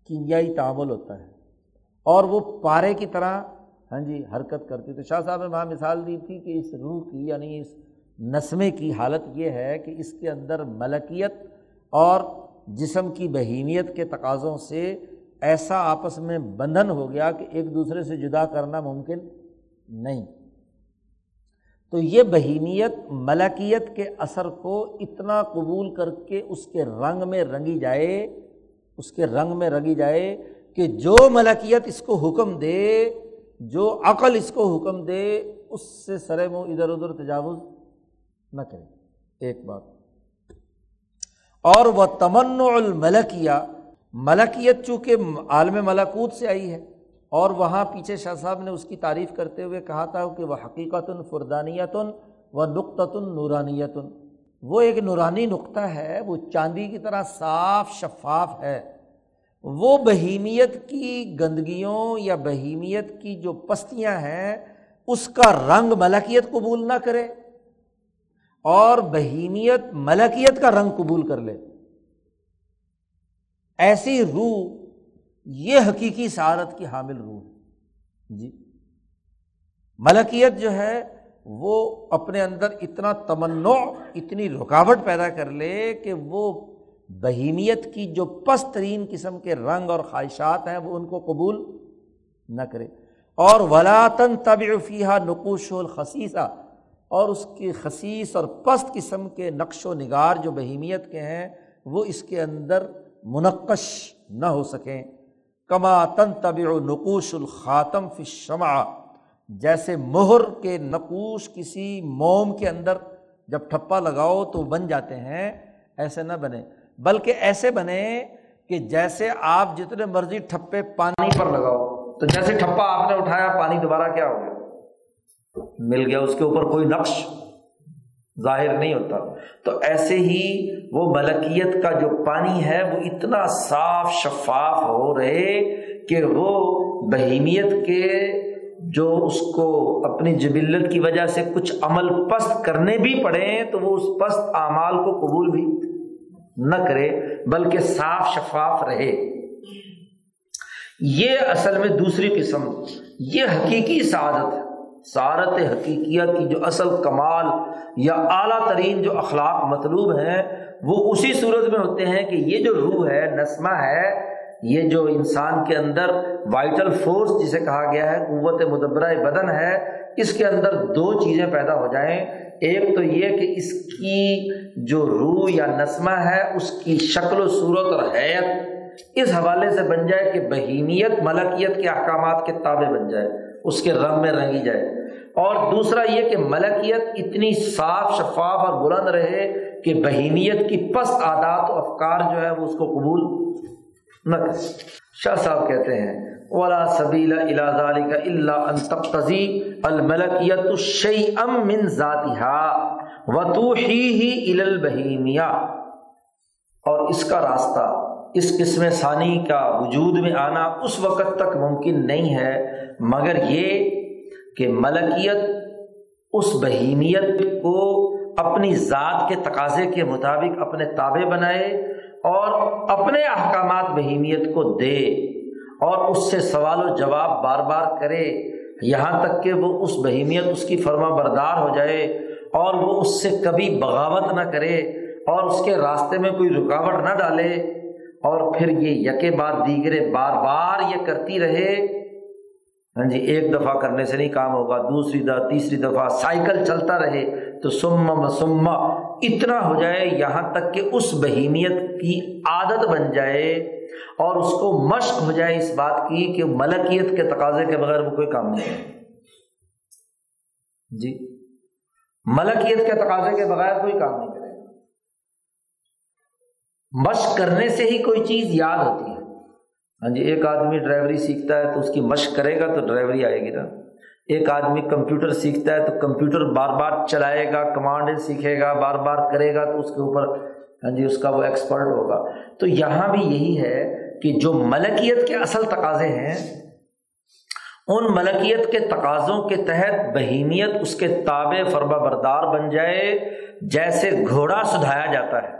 کیمیائی تعامل ہوتا ہے۔ اور وہ پارے کی طرح ہاں جی حرکت کرتی تو شاہ صاحب نے وہاں مثال دی تھی کہ اس روح کی یعنی اس نسمے کی حالت یہ ہے کہ اس کے اندر ملکیت اور جسم کی بہیمیت کے تقاضوں سے ایسا آپس میں بندھن ہو گیا کہ ایک دوسرے سے جدا کرنا ممکن نہیں۔ تو یہ بہیمیت، ملکیت کے اثر کو اتنا قبول کر کے اس کے رنگ میں رنگی جائے، اس کے رنگ میں رنگی جائے کہ جو ملکیت اس کو حکم دے جو عقل اس کو حکم دے، اس سے سر منہ ادھر ادھر تجاوز نہ کرے۔ ایک بات۔ اور وہ تمن الملکیہ ملکیت چونکہ عالم ملاکوت سے آئی ہے، اور وہاں پیچھے شاہ صاحب نے اس کی تعریف کرتے ہوئے کہا تھا کہ وہ حقیقت فردانیتن و نقطۃ نورانیتن وہ ایک نورانی نقطہ ہے، وہ چاندی کی طرح صاف شفاف ہے۔ وہ بہیمیت کی گندگیوں یا بہیمیت کی جو پستیاں ہیں، اس کا رنگ ملکیت قبول نہ کرے اور بہیمیت ملکیت کا رنگ قبول کر لے۔ ایسی روح، یہ حقیقی سعادت کی حامل روح ہے۔ جی۔ ملکیت جو ہے، وہ اپنے اندر اتنا تمنع، اتنی رکاوٹ پیدا کر لے کہ وہ بہیمیت کی جو پست ترین قسم کے رنگ اور خواہشات ہیں وہ ان کو قبول نہ کرے۔ اور ولاطن طب فیحہ نقوش الخصیصہ اور اس کی خصیص اور پست قسم کے نقش و نگار جو بہیمیت کے ہیں، وہ اس کے اندر منقش نہ ہو سکیں۔ کما تن طب نقوش الخاتم فی شمع جیسے مہر کے نقوش کسی موم کے اندر جب ٹھپا لگاؤ تو بن جاتے ہیں، ایسے نہ بنے بلکہ ایسے بنے کہ جیسے آپ جتنے مرضی ٹھپے پانی پر لگاؤ، تو جیسے ٹھپا آپ نے اٹھایا، پانی دوبارہ کیا ہو گیا؟ مل گیا، اس کے اوپر کوئی نقش ظاہر نہیں ہوتا۔ تو ایسے ہی وہ ملکیت کا جو پانی ہے، وہ اتنا صاف شفاف ہو رہے کہ وہ بہیمیت کے جو اس کو اپنی جبلت کی وجہ سے کچھ عمل پست کرنے بھی پڑے، تو وہ اس پست اعمال کو قبول بھی نہ کرے، بلکہ صاف شفاف رہے۔ یہ اصل میں دوسری قسم، یہ حقیقی سعادت ہے۔ سعادت حقیقیت کی جو اصل کمال یا اعلیٰ ترین جو اخلاق مطلوب ہیں، وہ اسی صورت میں ہوتے ہیں کہ یہ جو روح ہے، نسمہ ہے، یہ جو انسان کے اندر وائٹل فورس جسے کہا گیا ہے، قوت مدبرہ بدن ہے، اس کے اندر دو چیزیں پیدا ہو جائیں۔ ایک تو یہ کہ اس کی جو روح یا نسمہ ہے، اس کی شکل و صورت اور حیت اس حوالے سے بن جائے کہ بہیمیت، ملکیت کے احکامات کے تابع بن جائے، اس کے رنگ میں رنگی جائے۔ اور دوسرا یہ کہ ملکیت اتنی صاف، شفاف اور بلند رہے کہ بہیمیت کی پست عادات و افکار جو ہے وہ اس کو قبول نہ کرے۔ شاہ صاحب کہتے ہیں، ولا سبیل الازال کا اللہ ان تقتضی الملکیت الشی ام من ذاتها وتوحیہ الی البہیمیہ اور اس کا راستہ، اس قسم ثانی کا وجود میں آنا اس وقت تک ممکن نہیں ہے، مگر یہ کہ ملکیت اس بہیمیت کو اپنی ذات کے تقاضے کے مطابق اپنے تابع بنائے اور اپنے احکامات بہیمیت کو دے اور اس سے سوال و جواب بار بار کرے، یہاں تک کہ وہ اس بہیمیت، اس کی فرما بردار ہو جائے اور وہ اس سے کبھی بغاوت نہ کرے اور اس کے راستے میں کوئی رکاوٹ نہ ڈالے اور پھر یہ یکے بعد دیگرے بار بار یہ کرتی رہے۔ ہاں جی ایک دفعہ کرنے سے نہیں کام ہوگا، دوسری دفعہ، تیسری دفعہ، سائیکل چلتا رہے تو سما مسما اتنا ہو جائے، یہاں تک کہ اس بہیمیت کی عادت بن جائے اور اس کو مشق ہو جائے اس بات کی کہ ملکیت کے تقاضے کے بغیر وہ کوئی کام نہیں کرے۔ جی۔ ملکیت کے تقاضے کے بغیر کوئی کام نہیں کرے۔ مشق کرنے سے ہی کوئی چیز یاد ہوتی ہے۔ ہاں جی ایک آدمی ڈرائیوری سیکھتا ہے تو اس کی مشق کرے گا تو ڈرائیوری آئے گی نا۔ ایک آدمی کمپیوٹر سیکھتا ہے تو کمپیوٹر بار بار چلائے گا کمانڈ سیکھے گا، بار بار کرے گا تو اس کے اوپر ہاں جی اس کا وہ ایکسپرٹ ہوگا۔ تو یہاں بھی یہی ہے کہ جو ملکیت کے اصل تقاضے ہیں، ان ملکیت کے تقاضوں کے تحت بہیمیت اس کے تابع فرما بردار بن جائے، جیسے گھوڑا سدھایا جاتا ہے۔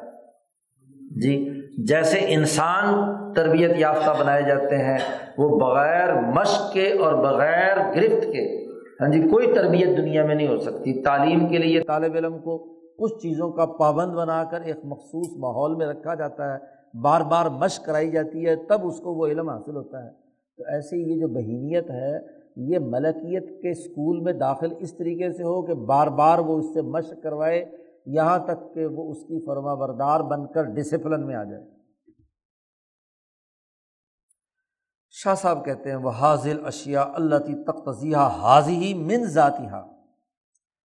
جی جیسے انسان تربیت یافتہ بنائے جاتے ہیں، وہ بغیر مشق کے اور بغیر گرفت کے ہاں جی کوئی تربیت دنیا میں نہیں ہو سکتی۔ تعلیم کے لیے طالب علم کو کچھ چیزوں کا پابند بنا کر ایک مخصوص ماحول میں رکھا جاتا ہے۔ بار بار مشق کرائی جاتی ہے، تب اس کو وہ علم حاصل ہوتا ہے۔ تو ایسے یہ جو بہیمیت ہے، یہ ملکیت کے اسکول میں داخل اس طریقے سے ہو کہ بار بار وہ اس سے مشق کروائے۔ یہاں تک کہ وہ اس کی فرما بردار بن کر ڈسپلن میں آ جائے۔ شاہ صاحب کہتے ہیں وہ حاضل اشیا اللہ تختیہ حاضی من ذاتی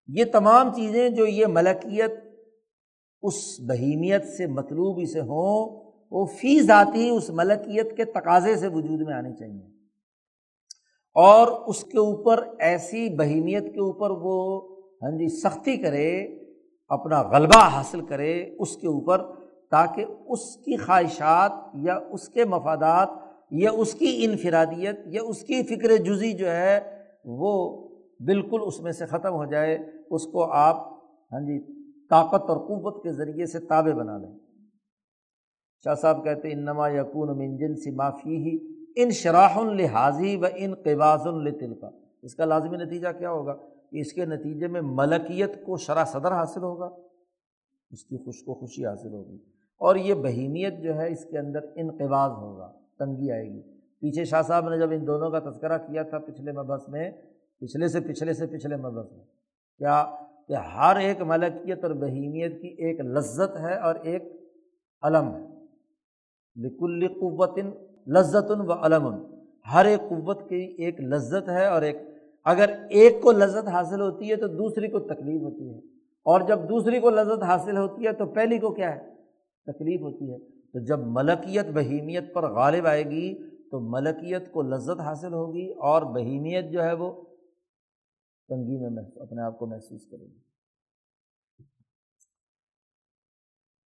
یہ تمام چیزیں جو یہ ملکیت اس بہیمیت سے مطلوب اسے ہوں، وہ فی ذاتی اس ملکیت کے تقاضے سے وجود میں آنی چاہیے۔ اور اس کے اوپر، ایسی بہیمیت کے اوپر وہ ہاں جی سختی کرے اپنا غلبہ حاصل کرے اس کے اوپر تاکہ اس کی خواہشات یا اس کے مفادات یا اس کی انفرادیت یا اس کی فکر جزی جو ہے وہ بالکل اس میں سے ختم ہو جائے، اس کو آپ ہاں جی طاقت اور قوت کے ذریعے سے تابع بنا لیں۔ شاہ صاحب کہتے ان نما یقون منجن سی معافی ہی ان شراح الحاظی و ان قواز الطل کا اس کا لازمی نتیجہ کیا ہوگا؟ کہ اس کے نتیجے میں ملکیت کو شرح صدر حاصل ہوگا، اس کی خوش کو خوشی حاصل ہوگی، اور یہ بہیمیت جو ہے اس کے اندر انقباز ہوگا، تنگی آئے گی۔ پیچھے شاہ صاحب نے جب ان دونوں کا تذکرہ کیا تھا پچھلے مبحث میں، پچھلے سے پچھلے سے پچھلے مبحث میں، کیا کہ ہر ایک ملکیت اور بہیمیت کی ایک لذت ہے اور ایک علم ہے۔ لکل قوت لذت و علم ہر ایک قوت کی ایک لذت ہے اور ایک اگر ایک کو لذت حاصل ہوتی ہے تو دوسری کو تکلیف ہوتی ہے۔ اور جب دوسری کو لذت حاصل ہوتی ہے تو پہلی کو کیا ہے؟ تکلیف ہوتی ہے۔ تو جب ملکیت، بہیمیت پر غالب آئے گی تو ملکیت کو لذت حاصل ہوگی اور بہیمیت جو ہے وہ تنگی میں اپنے آپ کو محسوس کرے گی۔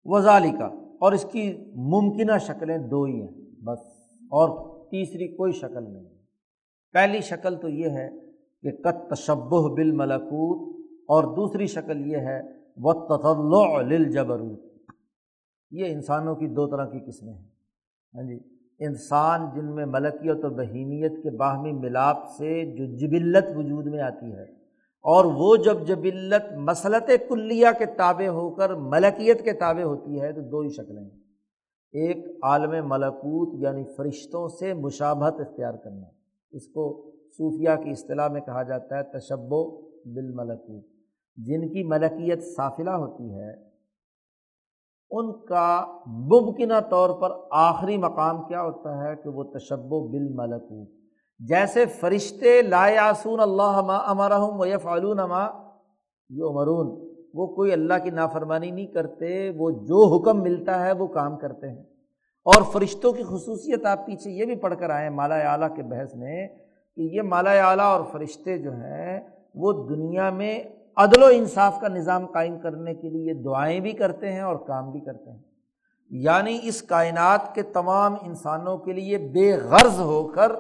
وزالی کا اور اس کی ممکنہ شکلیں دو ہی ہیں، بس۔ اور تیسری کوئی شکل نہیں۔ پہلی شکل تو یہ ہے کہ کت تشبہ بال ملکوت اور دوسری شکل یہ ہے و تطلع یہ انسانوں کی دو طرح کی قسمیں ہیں۔ ہاں جی انسان جن میں ملکیت و بہیمیت کے باہمی ملاپ سے جو جبلت وجود میں آتی ہے، اور وہ جب جبلت مسلط کلیہ کے تابع ہو کر ملکیت کے تابع ہوتی ہے، تو دو ہی شکلیں ہیں۔ ایک عالم ملکوت یعنی فرشتوں سے مشابہت اختیار کرنا۔ اس کو صوفیہ کی اصطلاح میں کہا جاتا ہے تشب و بالملکوت۔ جن کی ملکیت صافلہ ہوتی ہے، ان کا ممکنہ طور پر آخری مقام کیا ہوتا ہے کہ وہ تشب و بالملکوت۔ جیسے فرشتے لا یاسون اللہ ما امرحم و فعلون ما یہ عمرون وہ کوئی اللہ کی نافرمانی نہیں کرتے، وہ جو حکم ملتا ہے وہ کام کرتے ہیں۔ اور فرشتوں کی خصوصیت آپ پیچھے یہ بھی پڑھ کر آئے ہیں مالا اعلیٰ کے بحث میں کہ یہ مالا اعلیٰ اور فرشتے جو ہیں وہ دنیا میں عدل و انصاف کا نظام قائم کرنے کے لیے دعائیں بھی کرتے ہیں اور کام بھی کرتے ہیں۔ یعنی اس کائنات کے تمام انسانوں کے لیے بے غرض ہو کر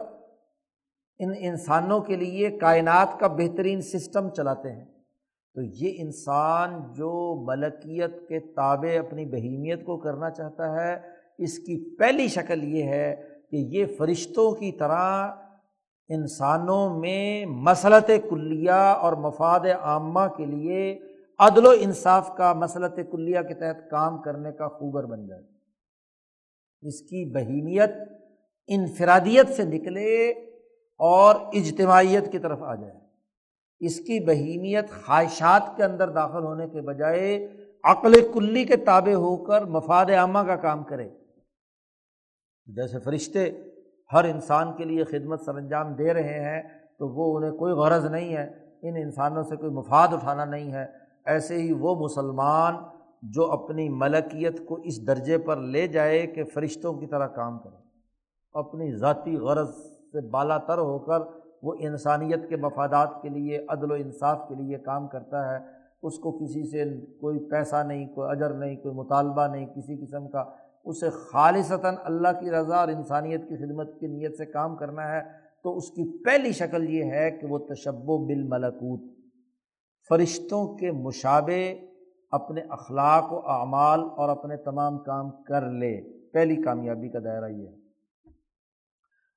ان انسانوں کے لیے کائنات کا بہترین سسٹم چلاتے ہیں۔ تو یہ انسان جو ملکیت کے تابع اپنی بہیمیت کو کرنا چاہتا ہے، اس کی پہلی شکل یہ ہے کہ یہ فرشتوں کی طرح انسانوں میں مسلط کلیہ اور مفاد عامہ کے لیے عدل و انصاف کا مسلط کلیہ کے تحت کام کرنے کا خوبر بن جائے اس کی بہیمیت انفرادیت سے نکلے اور اجتماعیت کی طرف آ جائے۔ اس کی بہیمیت خواہشات کے اندر داخل ہونے کے بجائے عقل کلی کے تابع ہو کر مفاد عامہ کا کام کرے۔ جیسے فرشتے ہر انسان کے لیے خدمت سر انجام دے رہے ہیں، تو وہ انہیں کوئی غرض نہیں ہے، ان انسانوں سے کوئی مفاد اٹھانا نہیں ہے۔ ایسے ہی وہ مسلمان جو اپنی ملکیت کو اس درجے پر لے جائے کہ فرشتوں کی طرح کام کرے۔ اپنی ذاتی غرض سے بالا تر ہو کر وہ انسانیت کے مفادات کے لیے، عدل و انصاف کے لیے کام کرتا ہے، اس کو کسی سے کوئی پیسہ نہیں، کوئی اجر نہیں، کوئی مطالبہ نہیں، کسی قسم کا اسے خالصتاً اللہ کی رضا اور انسانیت کی خدمت کی نیت سے کام کرنا ہے، تو اس کی پہلی شکل یہ ہے کہ وہ تشب و بالملکوت، فرشتوں کے مشابے اپنے اخلاق و اعمال اور اپنے تمام کام کر لے۔ پہلی کامیابی کا دائرہ یہ ہے۔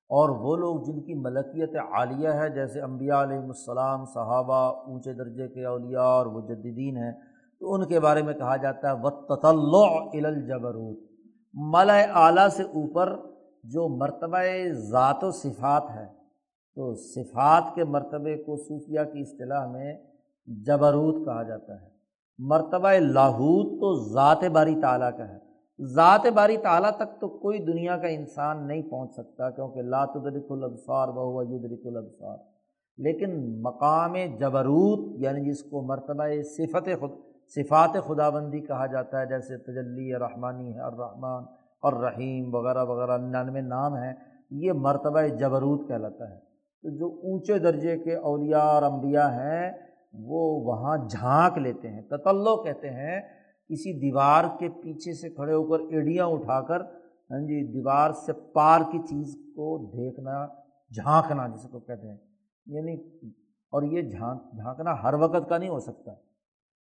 اور وہ لوگ جن کی ملکیت عالیہ ہے، جیسے انبیاء علیہم السلام، صحابہ، اونچے درجے کے اولیاء اور مجدین ہیں، تو ان کے بارے میں کہا جاتا ہے و تطلع الجبروت۔ ملا اعلیٰ سے اوپر جو مرتبہ ذات و صفات ہے، تو صفات کے مرتبے کو صوفیہ کی اصطلاح میں جبروت کہا جاتا ہے۔ مرتبہ لاہوت تو ذات باری تعالیٰ کا ہے۔ ذات باری تعالیٰ تک تو کوئی دنیا کا انسان نہیں پہنچ سکتا، کیونکہ لاتدرک الابصار بہو یدرک الابصار۔ لیکن مقام جبروت یعنی جس کو مرتبہ صفت خود صفات خدا بندی کہا جاتا ہے، جیسے تجلی، رحمانی ہے، الرحمن اور رحیم وغیرہ وغیرہ، ننانوے نام ہیں۔ یہ مرتبہ جبروت کہلاتا ہے۔ تو جو اونچے درجے کے اولیاء اور انبیاء ہیں، وہ وہاں جھانک لیتے ہیں تطلو کہتے ہیں۔ کسی دیوار کے پیچھے سے کھڑے ہو کر ایڑیاں اٹھا کر ہاں جی دیوار سے پار کی چیز کو دیکھنا، جھانکنا جس کو کہتے ہیں۔ یعنی اور یہ جھانک، جھانکنا ہر وقت کا نہیں ہو سکتا۔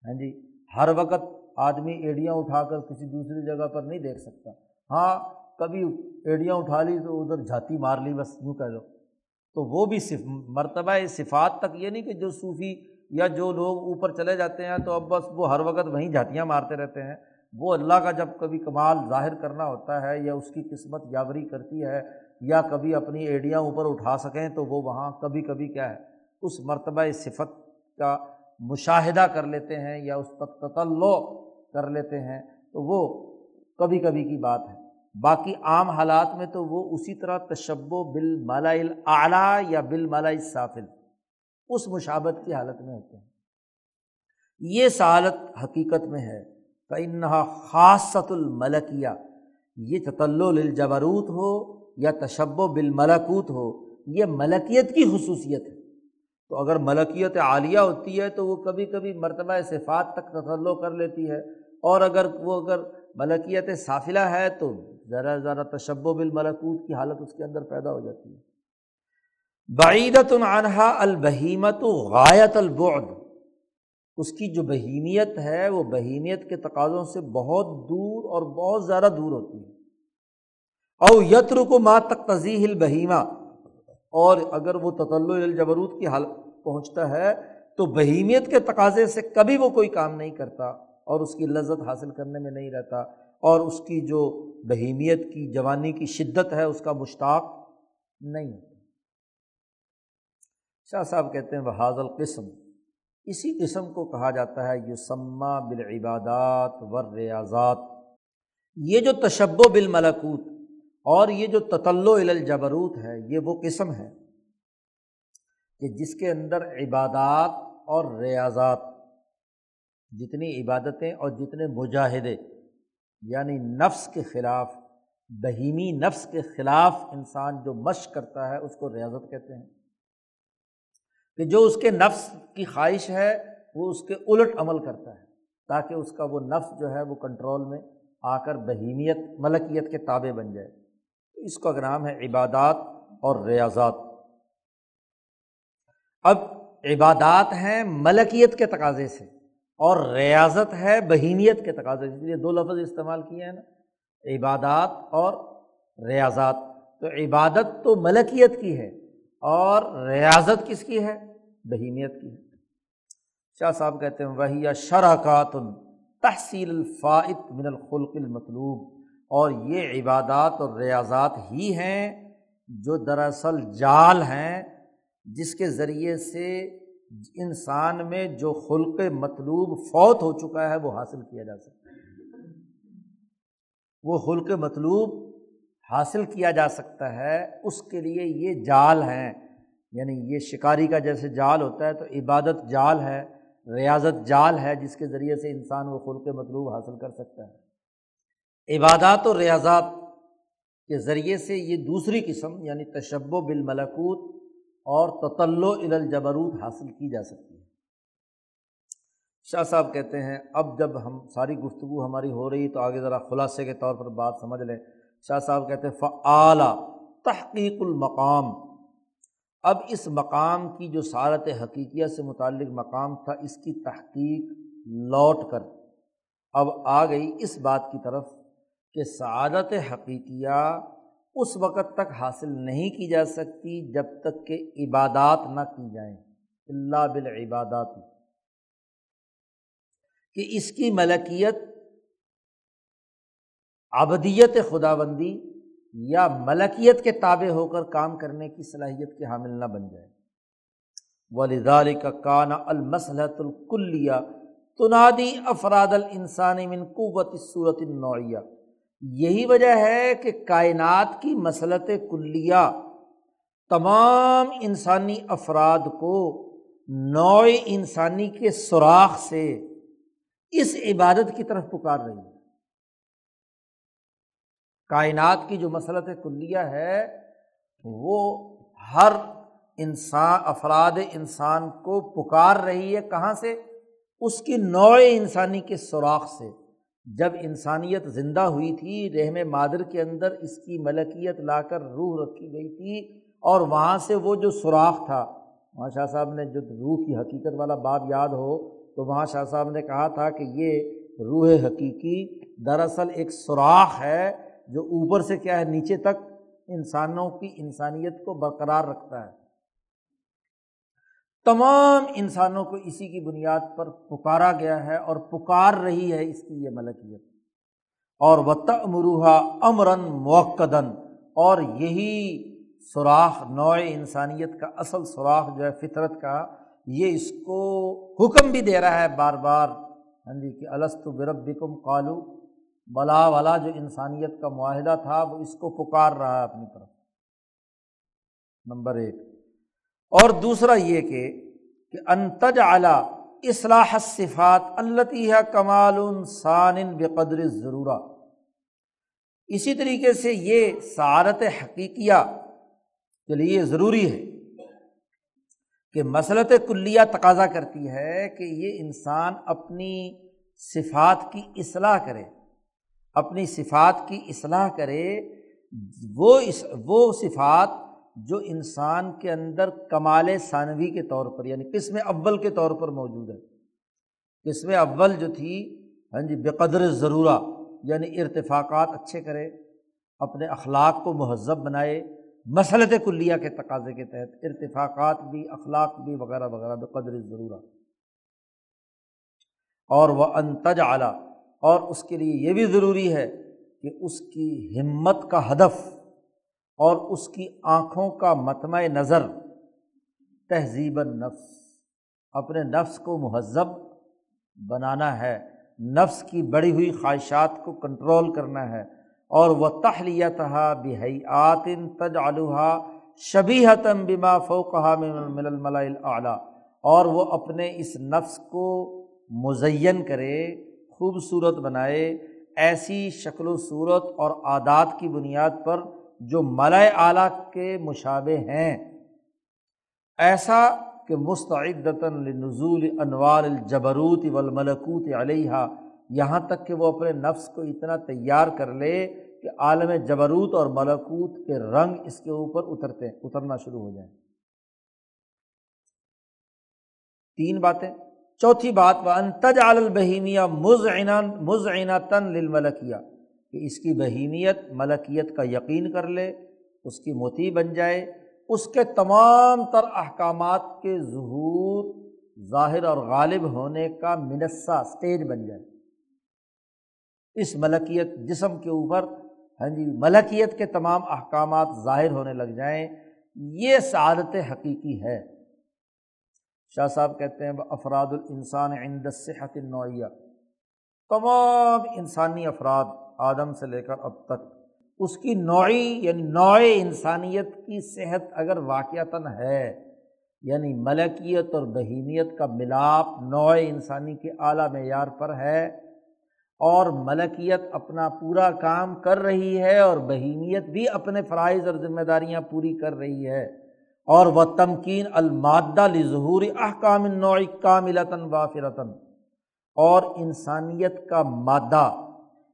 ہاں جی ہر وقت آدمی ایڑیاں اٹھا کر کسی دوسری جگہ پر نہیں دیکھ سکتا۔ ہاں کبھی ایڑیاں اٹھا لی تو ادھر جھاتی مار لی، بس یوں کہہ لو تو وہ بھی صف، مرتبہ صفات تک، یہ نہیں کہ جو صوفی یا جو لوگ اوپر چلے جاتے ہیں تو اب بس وہ ہر وقت وہیں جھاتیاں مارتے رہتے ہیں۔ وہ اللہ کا جب کبھی کمال ظاہر کرنا ہوتا ہے یا اس کی قسمت یاوری کرتی ہے یا کبھی اپنی ایڈیاں اوپر اٹھا سکیں تو وہ وہاں کبھی کبھی کیا ہے، اس مرتبہ صفت کا مشاہدہ کر لیتے ہیں یا اس پر تطلع کر لیتے ہیں، تو وہ کبھی کبھی کی بات ہے۔ باقی عام حالات میں تو وہ اسی طرح تشب و بال مالا اعلیٰ یا بال مالا صافل اس مشابت کی حالت میں ہوتے ہیں۔ یہ سالت حقیقت میں ہے۔ فنحا خاصت الملکیہ یہ تطلع الجبروت ہو یا تشب و بالملکوت ہو، یہ ملکیت کی خصوصیت ہے۔ تو اگر ملکیت عالیہ ہوتی ہے تو وہ کبھی کبھی مرتبہ صفات تک تسلو کر لیتی ہے اور اگر وہ اگر ملکیت صافلہ ہے تو ذرا ذرا تشب و بالملکوت کی حالت اس کے اندر پیدا ہو جاتی ہے۔ بعیدت عنہا البہیمت غایت البعد۔ اس کی جو بہیمیت ہے وہ بہیمیت کے تقاضوں سے بہت دور اور بہت زیادہ دور ہوتی ہے۔ او یتر کو ماں تک تضیح البہیمہ۔ اور اگر وہ تطل الجبروت کی حالت پہنچتا ہے، تو بہیمیت کے تقاضے سے کبھی وہ کوئی کام نہیں کرتا اور اس کی لذت حاصل کرنے میں نہیں رہتا اور اس کی جو بہیمیت کی، جوانی کی شدت ہے، اس کا مشتاق نہیں ہوتا۔ شاہ صاحب کہتے ہیں بحاظ القسم۔ اسی قسم کو کہا جاتا ہے یوسما بالعبادات ور ریاضات یہ جو تشب و بالملکوت اور یہ جو تطل الجبروت ہے، یہ وہ قسم ہے کہ جس کے اندر عبادات اور ریاضات، جتنی عبادتیں اور جتنے مجاہدے یعنی نفس کے خلاف، بہیمی نفس کے خلاف انسان جو مشق کرتا ہے، اس کو ریاضت کہتے ہیں۔ کہ جو اس کے نفس کی خواہش ہے، وہ اس کے الٹ عمل کرتا ہے، تاکہ اس کا وہ نفس جو ہے، وہ کنٹرول میں آ کر بہیمیت، ملکیت کے تابع بن جائے۔ اس کا نام ہے عبادات اور ریاضات۔ اب عبادات ہیں ملکیت کے تقاضے سے اور ریاضت ہے بہیمیت کے تقاضے سے۔ اس لیے دو لفظ استعمال کیے ہیں نا۔ عبادات اور ریاضات۔ تو عبادت تو ملکیت کی ہے اور ریاضت کس کی ہے؟ بہیمیت کی ہے۔ شاہ صاحب کہتے ہیں وہی یا تحصیل الفاط من الخلق المطلوب۔ اور یہ عبادات اور ریاضات ہی ہیں جو دراصل جال ہیں، جس کے ذریعے سے انسان میں جو خلق مطلوب فوت ہو چکا ہے، وہ حاصل کیا جا سکتا ہے۔ وہ خلق مطلوب حاصل کیا جا سکتا ہے، اس کے لیے یہ جال ہیں۔ یعنی یہ شکاری کا جیسے جال ہوتا ہے تو عبادت جال ہے، ریاضت جال ہے، جس کے ذریعے سے انسان وہ خلق مطلوب حاصل کر سکتا ہے۔ عبادات و ریاضات کے ذریعے سے یہ دوسری قسم یعنی تشب و بالملکوت اور تطل الجبروت حاصل کی جا سکتی ہے۔ شاہ صاحب کہتے ہیں، اب جب ہم ساری گفتگو ہماری ہو رہی تو آگے ذرا خلاصے کے طور پر بات سمجھ لیں۔ شاہ صاحب کہتے ہیں فعلیٰ تحقیق المقام۔ اب اس مقام کی جو سارت حقیقیہ سے متعلق مقام تھا، اس کی تحقیق لوٹ کر اب آ گئی اس بات کی طرف۔ کہ سعادت حقیقیہ اس وقت تک حاصل نہیں کی جا سکتی جب تک کہ عبادات نہ کی جائیں اللہ بالعبادات۔ کہ اس کی ملکیت ابدیت خدا بندی یا ملکیت کے تابع ہو کر کام کرنے کی صلاحیت کے حامل نہ بن جائے۔ ولیدال کا کانا المسلحت الکلیہ تنادی افراد السانی من قوت صورت النوعیہ یہی وجہ ہے کہ کائنات کی مسلط کلیہ تمام انسانی افراد کو نوع انسانی کے سوراخ سے اس عبادت کی طرف پکار رہی ہے۔ کائنات کی جو مسلط کلیہ ہے، وہ ہر انسان، افراد انسان کو پکار رہی ہے کہاں سے؟ اس کی نوع انسانی کے سوراخ سے۔ جب انسانیت زندہ ہوئی تھی رحم مادر کے اندر اس کی ملکیت لا کر روح رکھی گئی تھی اور وہاں سے وہ جو سوراخ تھا، وہاں شاہ صاحب نے جو روح کی حقیقت والا بات یاد ہو، تو وہاں شاہ صاحب نے کہا تھا کہ یہ روح حقیقی دراصل ایک سوراخ ہے جو اوپر سے کیا ہے، نیچے تک انسانوں کی انسانیت کو برقرار رکھتا ہے۔ تمام انسانوں کو اسی کی بنیاد پر پکارا گیا ہے اور پکار رہی ہے اس کی یہ ملکیت۔ اور و تمروحا امراً موقدن اور یہی سوراخ، نوع انسانیت کا اصل سوراخ جو ہے فطرت کا، یہ اس کو حکم بھی دے رہا ہے بار بار۔ ہاں جی کہ السط برب بکم قالو بلا والا جو انسانیت کا معاہدہ تھا، وہ اس کو پکار رہا ہے اپنی طرف۔ نمبر ایک۔ اور دوسرا یہ کہ کہ انتج اعلیٰ اصلاح صفات التی ہے کمال ثان بقدر ضرورہ اسی طریقے سے یہ سعارت حقیقیہ کے لیے ضروری ہے کہ مسلط کلیہ تقاضا کرتی ہے کہ یہ انسان اپنی صفات کی اصلاح کرے، اپنی صفات کی اصلاح کرے، وہ اس، وہ صفات جو انسان کے اندر کمال ثانوی کے طور پر یعنی قسم اول کے طور پر موجود ہے۔ قسم اول جو تھی ہاں جی بے قدر ضرورہ یعنی ارتفاقات اچھے کرے، اپنے اخلاق کو مہذب بنائے، مسلط کلیہ کے تقاضے کے تحت ارتفاقات بھی، اخلاق بھی، وغیرہ وغیرہ بے قدر ضرورہ۔ اور وہ انتج اعلیٰ اور اس کے لیے یہ بھی ضروری ہے کہ اس کی ہمت کا ہدف اور اس کی آنکھوں کا متمع نظر، تہذیب نفس اپنے نفس کو مہذب بنانا ہے۔ نفس کی بڑی ہوئی خواہشات کو کنٹرول کرنا ہے۔ اور وہ تہلیت بحیات تج آلوحا شبی حتم بما فوقہ مل اور وہ اپنے اس نفس کو مزین کرے، خوبصورت بنائے۔ ایسی شکل و صورت اور عادات کی بنیاد پر جو ملائے اعلیٰ کے مشابے ہیں۔ ایسا کہ مستعدتاً نزول انوار الجبروت والملکوت علیہ یہاں تک کہ وہ اپنے نفس کو اتنا تیار کر لے کہ عالم جبروت اور ملکوت کے رنگ اس کے اوپر اترتے، اترنا شروع ہو جائیں تین باتیں۔ چوتھی بات وہ انتج البہیمیہ مزعین مزعین تن للملکیہ کہ اس کی بہیمیت ملکیت کا یقین کر لے، اس کی موتی بن جائے، اس کے تمام تر احکامات کے ظہور ظاہر اور غالب ہونے کا منصہ اسٹیج بن جائے۔ اس ملکیت جسم کے اوپر ہاں جی ملکیت کے تمام احکامات ظاہر ہونے لگ جائیں، یہ سعادت حقیقی ہے۔ شاہ صاحب کہتے ہیں، افراد الانسان عند صحت نوعیہ تمام انسانی افراد آدم سے لے کر اب تک۔ اس کی نوعی یعنی نوع انسانیت کی صحت اگر واقعتاً ہے یعنی ملکیت اور بہیمیت کا ملاپ نوع انسانی کے اعلیٰ معیار پر ہے، اور ملکیت اپنا پورا کام کر رہی ہے اور بہیمیت بھی اپنے فرائض اور ذمہ داریاں پوری کر رہی ہے۔ اور وہ تمکین المادہ لظہور احکام نوع کاملتاً وافرتاً اور انسانیت کا مادہ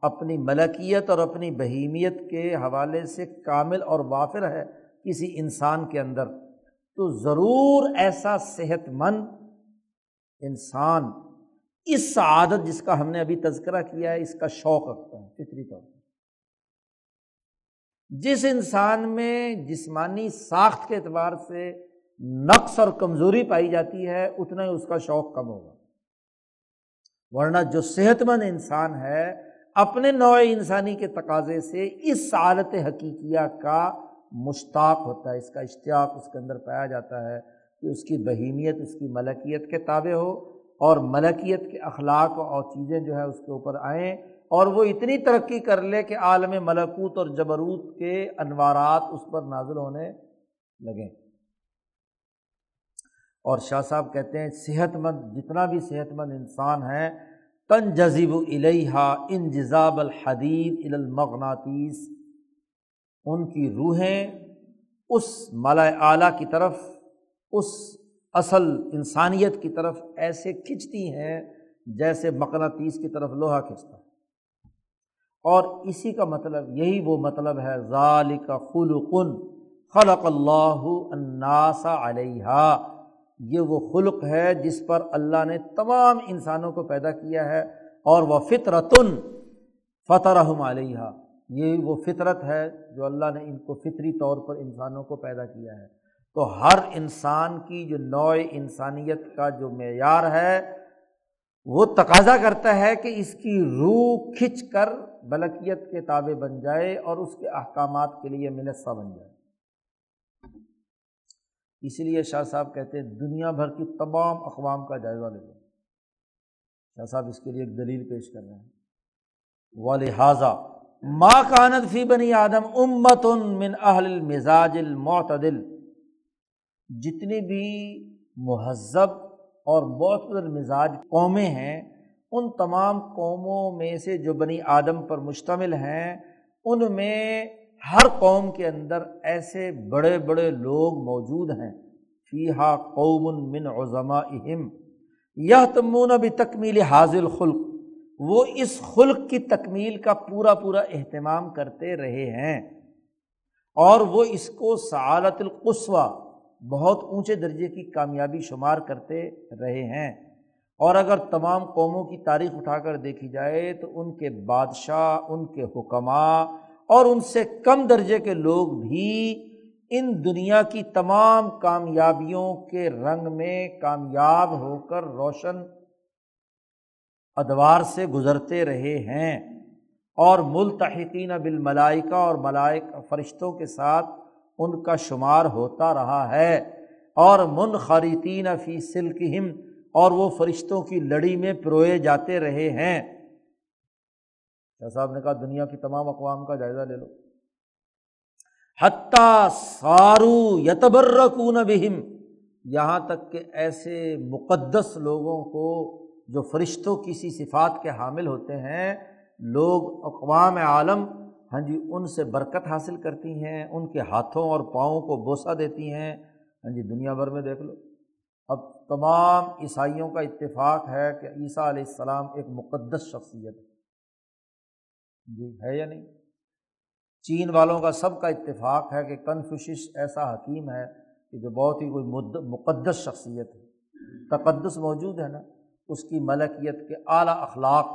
اپنی ملکیت اور اپنی بہیمیت کے حوالے سے کامل اور وافر ہے کسی انسان کے اندر، تو ضرور ایسا صحت مند انسان، اس عادت جس کا ہم نے ابھی تذکرہ کیا ہے، اس کا شوق رکھتا ہے فطری طور پر۔ جس انسان میں جسمانی ساخت کے اعتبار سے نقص اور کمزوری پائی جاتی ہے، اتنا ہی اس کا شوق کم ہوگا۔ ورنہ جو صحت مند انسان ہے اپنے نوع انسانی کے تقاضے سے اس سعادت حقیقیہ کا مشتاق ہوتا ہے، اس کا اشتیاق اس کے اندر پایا جاتا ہے کہ اس کی بہیمیت، اس کی ملکیت کے تابع ہو اور ملکیت کے اخلاق اور چیزیں جو ہے اس کے اوپر آئیں اور وہ اتنی ترقی کر لے کہ عالم ملکوت اور جبروت کے انوارات اس پر نازل ہونے لگیں۔ اور شاہ صاحب کہتے ہیں، صحت مند، جتنا بھی صحت مند انسان ہے تن جذیب الحا ان جزاب الحدید المغناطیس ان کی روحیں اس مالا اعلیٰ کی طرف، اس اصل انسانیت کی طرف ایسے کھنچتی ہیں جیسے مقناطیس کی طرف لوہا کھنچتا ہے اور اسی کا مطلب یہی وہ مطلب ہے، ذالک خلقن، خلق اللہ الناس علیہ یہ وہ خلق ہے جس پر اللہ نے تمام انسانوں کو پیدا کیا ہے، اور وہ فطرتن فتح علیہ یہ وہ فطرت ہے جو اللہ نے ان کو فطری طور پر انسانوں کو پیدا کیا ہے۔ تو ہر انسان کی جو نوع انسانیت کا جو معیار ہے، وہ تقاضا کرتا ہے کہ اس کی روح کھنچ کر بلکیت کے تابع بن جائے اور اس کے احکامات کے لیے منصہ بن جائے۔ اس لیے شاہ صاحب کہتے ہیں دنیا بھر کی تمام اقوام کا جائزہ لے لو۔ شاہ صاحب اس کے لیے ایک دلیل پیش کر رہے ہیں۔ و لہٰذا ماں کانت فی بنی آدم امت من اہل المزاج المعتدل۔ جتنی بھی مہذب اور معتدل مزاج قومیں ہیں، ان تمام قوموں میں سے جو بنی آدم پر مشتمل ہیں، ان میں ہر قوم کے اندر ایسے بڑے بڑے لوگ موجود ہیں۔ فیحا قوم من عظما اہم یہ تمون بھی تکمیل حاضل خلق وہ اس خلق کی تکمیل کا پورا پورا اہتمام کرتے رہے ہیں۔ اور وہ اس کو سعالت القصوہ بہت اونچے درجے کی کامیابی شمار کرتے رہے ہیں۔ اور اگر تمام قوموں کی تاریخ اٹھا کر دیکھی جائے تو ان کے بادشاہ، ان کے حکماں اور ان سے کم درجے کے لوگ بھی ان دنیا کی تمام کامیابیوں کے رنگ میں کامیاب ہو کر روشن ادوار سے گزرتے رہے ہیں اور ملتحقین بالملائکہ اور ملائک فرشتوں کے ساتھ ان کا شمار ہوتا رہا ہے اور منخرطین فی سلکہم اور وہ فرشتوں کی لڑی میں پروئے جاتے رہے ہیں۔ شاہ صاحب نے کہا دنیا کی تمام اقوام کا جائزہ لے لو۔ حتیٰ سارو یتبرکون بہم، یہاں تک کہ ایسے مقدس لوگوں کو جو فرشتوں کی سی صفات کے حامل ہوتے ہیں، لوگ اقوام عالم ہاں جی ان سے برکت حاصل کرتی ہیں، ان کے ہاتھوں اور پاؤں کو بوسہ دیتی ہیں۔ ہاں جی دنیا بھر میں دیکھ لو۔ اب تمام عیسائیوں کا اتفاق ہے کہ عیسیٰ علیہ السلام ایک مقدس شخصیت ہے۔ جی ہے یا نہیں؟ چین والوں کا سب کا اتفاق ہے کہ کنفشش ایسا حکیم ہے کہ جو بہت ہی کوئی مقدس شخصیت ہے۔ تقدس موجود ہے نا، اس کی ملکیت کے اعلیٰ اخلاق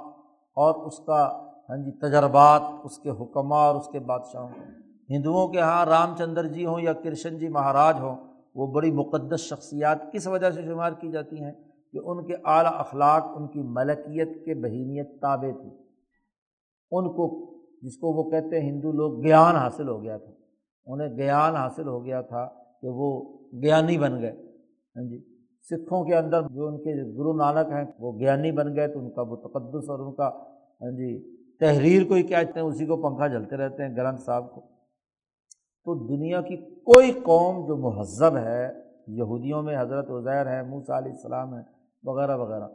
اور اس کا ہاں جی تجربات، اس کے حکمہ اور اس کے بادشاہوں ہندوؤں کے یہاں رام چندر جی ہوں یا کرشن جی مہاراج ہوں، وہ بڑی مقدس شخصیات کس وجہ سے شمار کی جاتی ہیں؟ کہ ان کے اعلیٰ اخلاق، ان کی ملکیت کے بہیمیت تابع تھی۔ ان کو جس کو وہ کہتے ہیں ہندو لوگ گیان حاصل ہو گیا تھا۔ انہیں گیان حاصل ہو گیا تھا کہ وہ گیانی بن گئے۔ ہاں جی۔ سکھوں کے اندر جو ان کے گرو نانک ہیں وہ گیانی بن گئے تو ان کا وہ تقدس اور ان کا ہاں جی تحریر کو ہی کہتے ہیں، اسی کو پنکھا جلتے رہتے ہیں گرنتھ صاحب کو۔ تو دنیا کی کوئی قوم جو مہذب ہے، یہودیوں میں حضرت عزیر ہے موسیٰ علیہ السلام ہے وغیرہ وغیرہ۔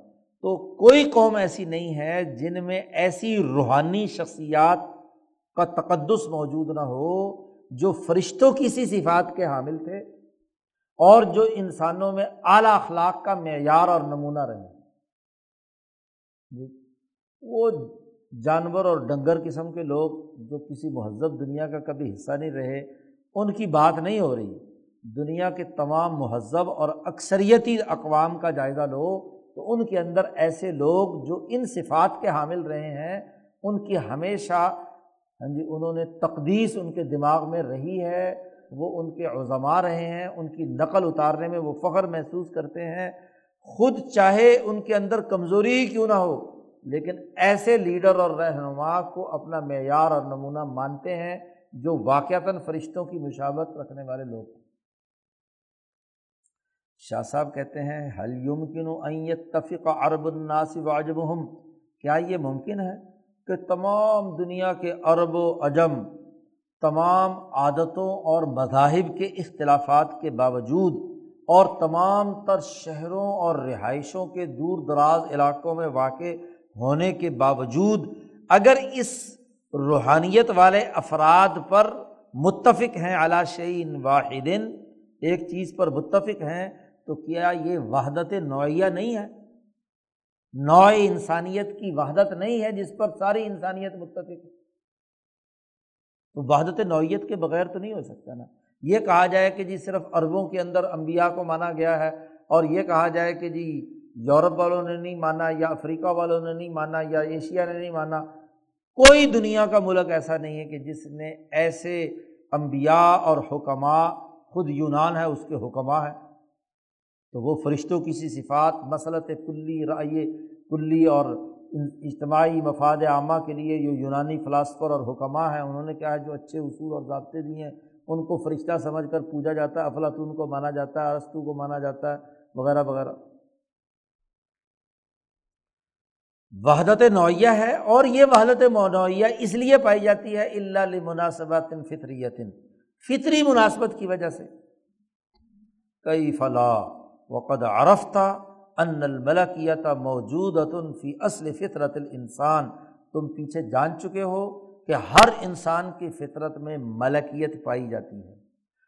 تو کوئی قوم ایسی نہیں ہے جن میں ایسی روحانی شخصیات کا تقدس موجود نہ ہو جو فرشتوں کی سی صفات کے حامل تھے اور جو انسانوں میں اعلیٰ اخلاق کا معیار اور نمونہ رہے۔ جی، وہ جانور اور ڈنگر قسم کے لوگ جو کسی مہذب دنیا کا کبھی حصہ نہیں رہے، ان کی بات نہیں ہو رہی۔ دنیا کے تمام مہذب اور اکثریتی اقوام کا جائزہ لو تو ان کے اندر ایسے لوگ جو ان صفات کے حامل رہے ہیں، ان کی ہمیشہ ہاں جی انہوں نے تقدیس ان کے دماغ میں رہی ہے، وہ ان کے عظما رہے ہیں، ان کی نقل اتارنے میں وہ فخر محسوس کرتے ہیں۔ خود چاہے ان کے اندر کمزوری ہی کیوں نہ ہو، لیکن ایسے لیڈر اور رہنما کو اپنا معیار اور نمونہ مانتے ہیں جو واقعتاً فرشتوں کی مشابت رکھنے والے لوگ شاہ صاحب کہتے ہیں حل یمکن تفق عرب الناس واجب کیا یہ ممکن ہے کہ تمام دنیا کے عرب و عجم، تمام عادتوں اور مذاہب کے اختلافات کے باوجود اور تمام تر شہروں اور رہائشوں کے دور دراز علاقوں میں واقع ہونے کے باوجود، اگر اس روحانیت والے افراد پر متفق ہیں اعلیٰ شعین واحد، ایک چیز پر متفق ہیں تو کیا یہ وحدت نوعیہ نہیں ہے؟ نوع انسانیت کی وحدت نہیں ہے جس پر ساری انسانیت متفق ہے۔ تو وحدت نوعیت کے بغیر تو نہیں ہو سکتا نا۔ یہ کہا جائے کہ جی صرف عربوں کے اندر انبیاء کو مانا گیا ہے اور یہ کہا جائے کہ جی یورپ والوں نے نہیں مانا یا افریقہ والوں نے نہیں مانا یا ایشیا نے نہیں مانا۔ کوئی دنیا کا ملک ایسا نہیں ہے کہ جس نے ایسے انبیاء اور حکماں خود یونان ہے، اس کے حکمہ ہیں۔ تو وہ فرشتوں کی سی صفات، مسلط کلی رائے کلی اور اجتماعی مفاد عامہ کے لیے جو یونانی فلاسفر اور حکمہ ہیں، انہوں نے کیا ہے جو اچھے اصول اور ضابطے دیے ہیں، ان کو فرشتہ سمجھ کر پوجا جاتا ہے، افلاطون کو مانا جاتا ہے ارستو کو مانا جاتا ہے، وغیرہ وغیرہ۔ وحدت نوعیہ ہے اور یہ وحدت نوعیہ اس لیے پائی جاتی ہے اللہ مناسبات فطریت۔ فطری مناسبت کی وجہ سے۔ کئی فلاح وقد عرفتہ ان الملکیت موجود فی اصل فطرت الانسان۔ تم پیچھے جان چکے ہو کہ ہر انسان کی فطرت میں ملکیت پائی جاتی ہے۔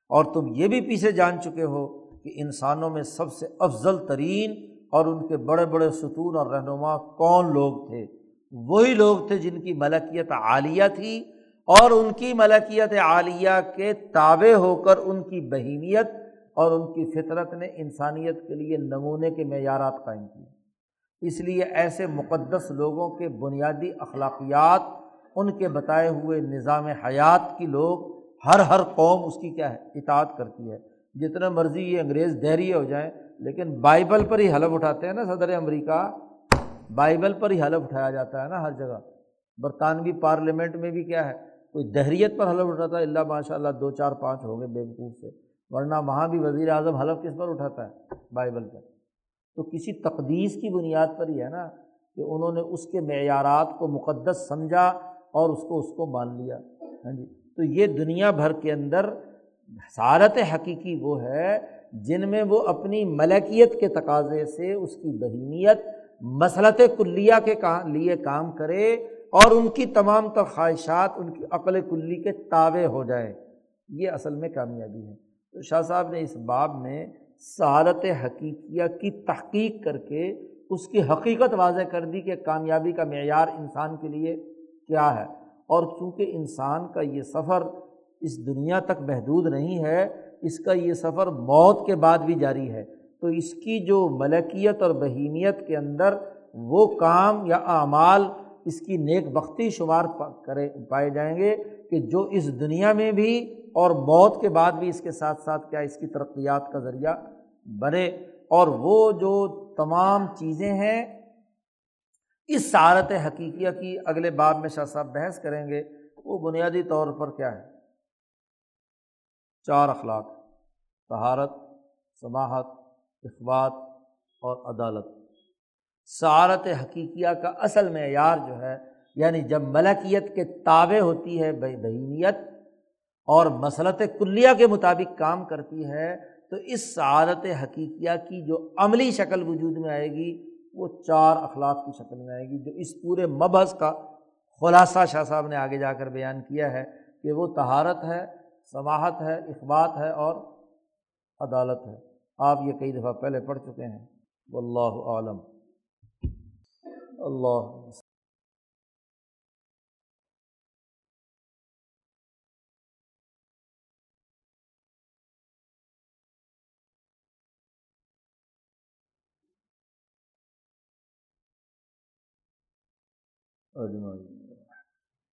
اور تم یہ بھی پیچھے جان چکے ہو کہ انسانوں میں سب سے افضل ترین اور ان کے بڑے بڑے ستون اور رہنما کون لوگ تھے؟ وہی لوگ تھے جن کی ملکیت عالیہ تھی اور ان کی ملکیت عالیہ کے تابع ہو کر ان کی بہیمیت اور ان کی فطرت نے انسانیت کے لیے نمونے کے معیارات قائم کیے اس لیے ایسے مقدس لوگوں کے بنیادی اخلاقیات، ان کے بتائے ہوئے نظام حیات کی لوگ، ہر ہر قوم اس کی کیا ہے؟ اطاعت کرتی ہے۔ جتنا مرضی یہ انگریز دہری ہو جائیں، لیکن بائبل پر ہی حلف اٹھاتے ہیں نا صدر امریکہ۔ بائبل پر ہی حلف اٹھایا جاتا ہے نا ہر جگہ۔ برطانوی پارلیمنٹ میں بھی کیا ہے؟ کوئی دہریت پر حلف اٹھاتا ہے، اللہ ماشاء اللہ دو چار پانچ ہو گئے بےوقوف سے۔ ورنہ وہاں بھی وزیر اعظم حلف کس پر اٹھاتا ہے؟ بائبل پر۔ تو کسی تقدیس کی بنیاد پر ہی ہے نا کہ انہوں نے اس کے معیارات کو مقدس سمجھا اور اس کو اس کو مان لیا۔ ہاں جی۔ تو یہ دنیا بھر کے اندر حسارت حقیقی وہ ہے جن میں وہ اپنی ملکیت کے تقاضے سے اس کی بہیمیت، مسلط کلیہ کے لیے کام کرے اور ان کی تمام تر خواہشات، ان کی عقل کلی کے تابع ہو جائے۔ یہ اصل میں کامیابی ہے۔ تو شاہ صاحب نے اس باب میں سعادت حقیقیہ کی تحقیق کر کے اس کی حقیقت واضح کر دی کہ کامیابی کا معیار انسان کے لیے کیا ہے۔ اور چونکہ انسان کا یہ سفر اس دنیا تک محدود نہیں ہے، اس کا یہ سفر موت کے بعد بھی جاری ہے۔ تو اس کی جو ملکیت اور بہیمیت کے اندر وہ کام یا اعمال اس کی نیک بختی شمار کرے پائے جائیں گے کہ جو اس دنیا میں بھی اور موت کے بعد بھی اس کے ساتھ ساتھ کیا اس کی ترقیات کا ذریعہ بنے اور وہ جو تمام چیزیں ہیں، اس سعارت حقیقیہ کی اگلے باب میں شاہ صاحب بحث کریں گے، وہ بنیادی طور پر کیا ہے؟ چار اخلاق تہارت سماحت اخبات اور عدالت۔ سعارت حقیقیہ کا اصل معیار جو ہے یعنی جب ملکیت کے تابع ہوتی ہے، بہینیت اور مسلط کلیہ کے مطابق کام کرتی ہے، تو اس سعادت حقیقیہ کی جو عملی شکل وجود میں آئے گی، وہ چار اخلاق کی شکل میں آئے گی، جو اس پورے مبحث کا خلاصہ شاہ صاحب نے آگے جا کر بیان کیا ہے کہ وہ تہارت ہے سماہت ہے، اخبات ہے اور عدالت ہے۔ آپ یہ کئی دفعہ پہلے پڑھ چکے ہیں۔ واللہ عالم۔ اللہ اجمائی ہاں جی۔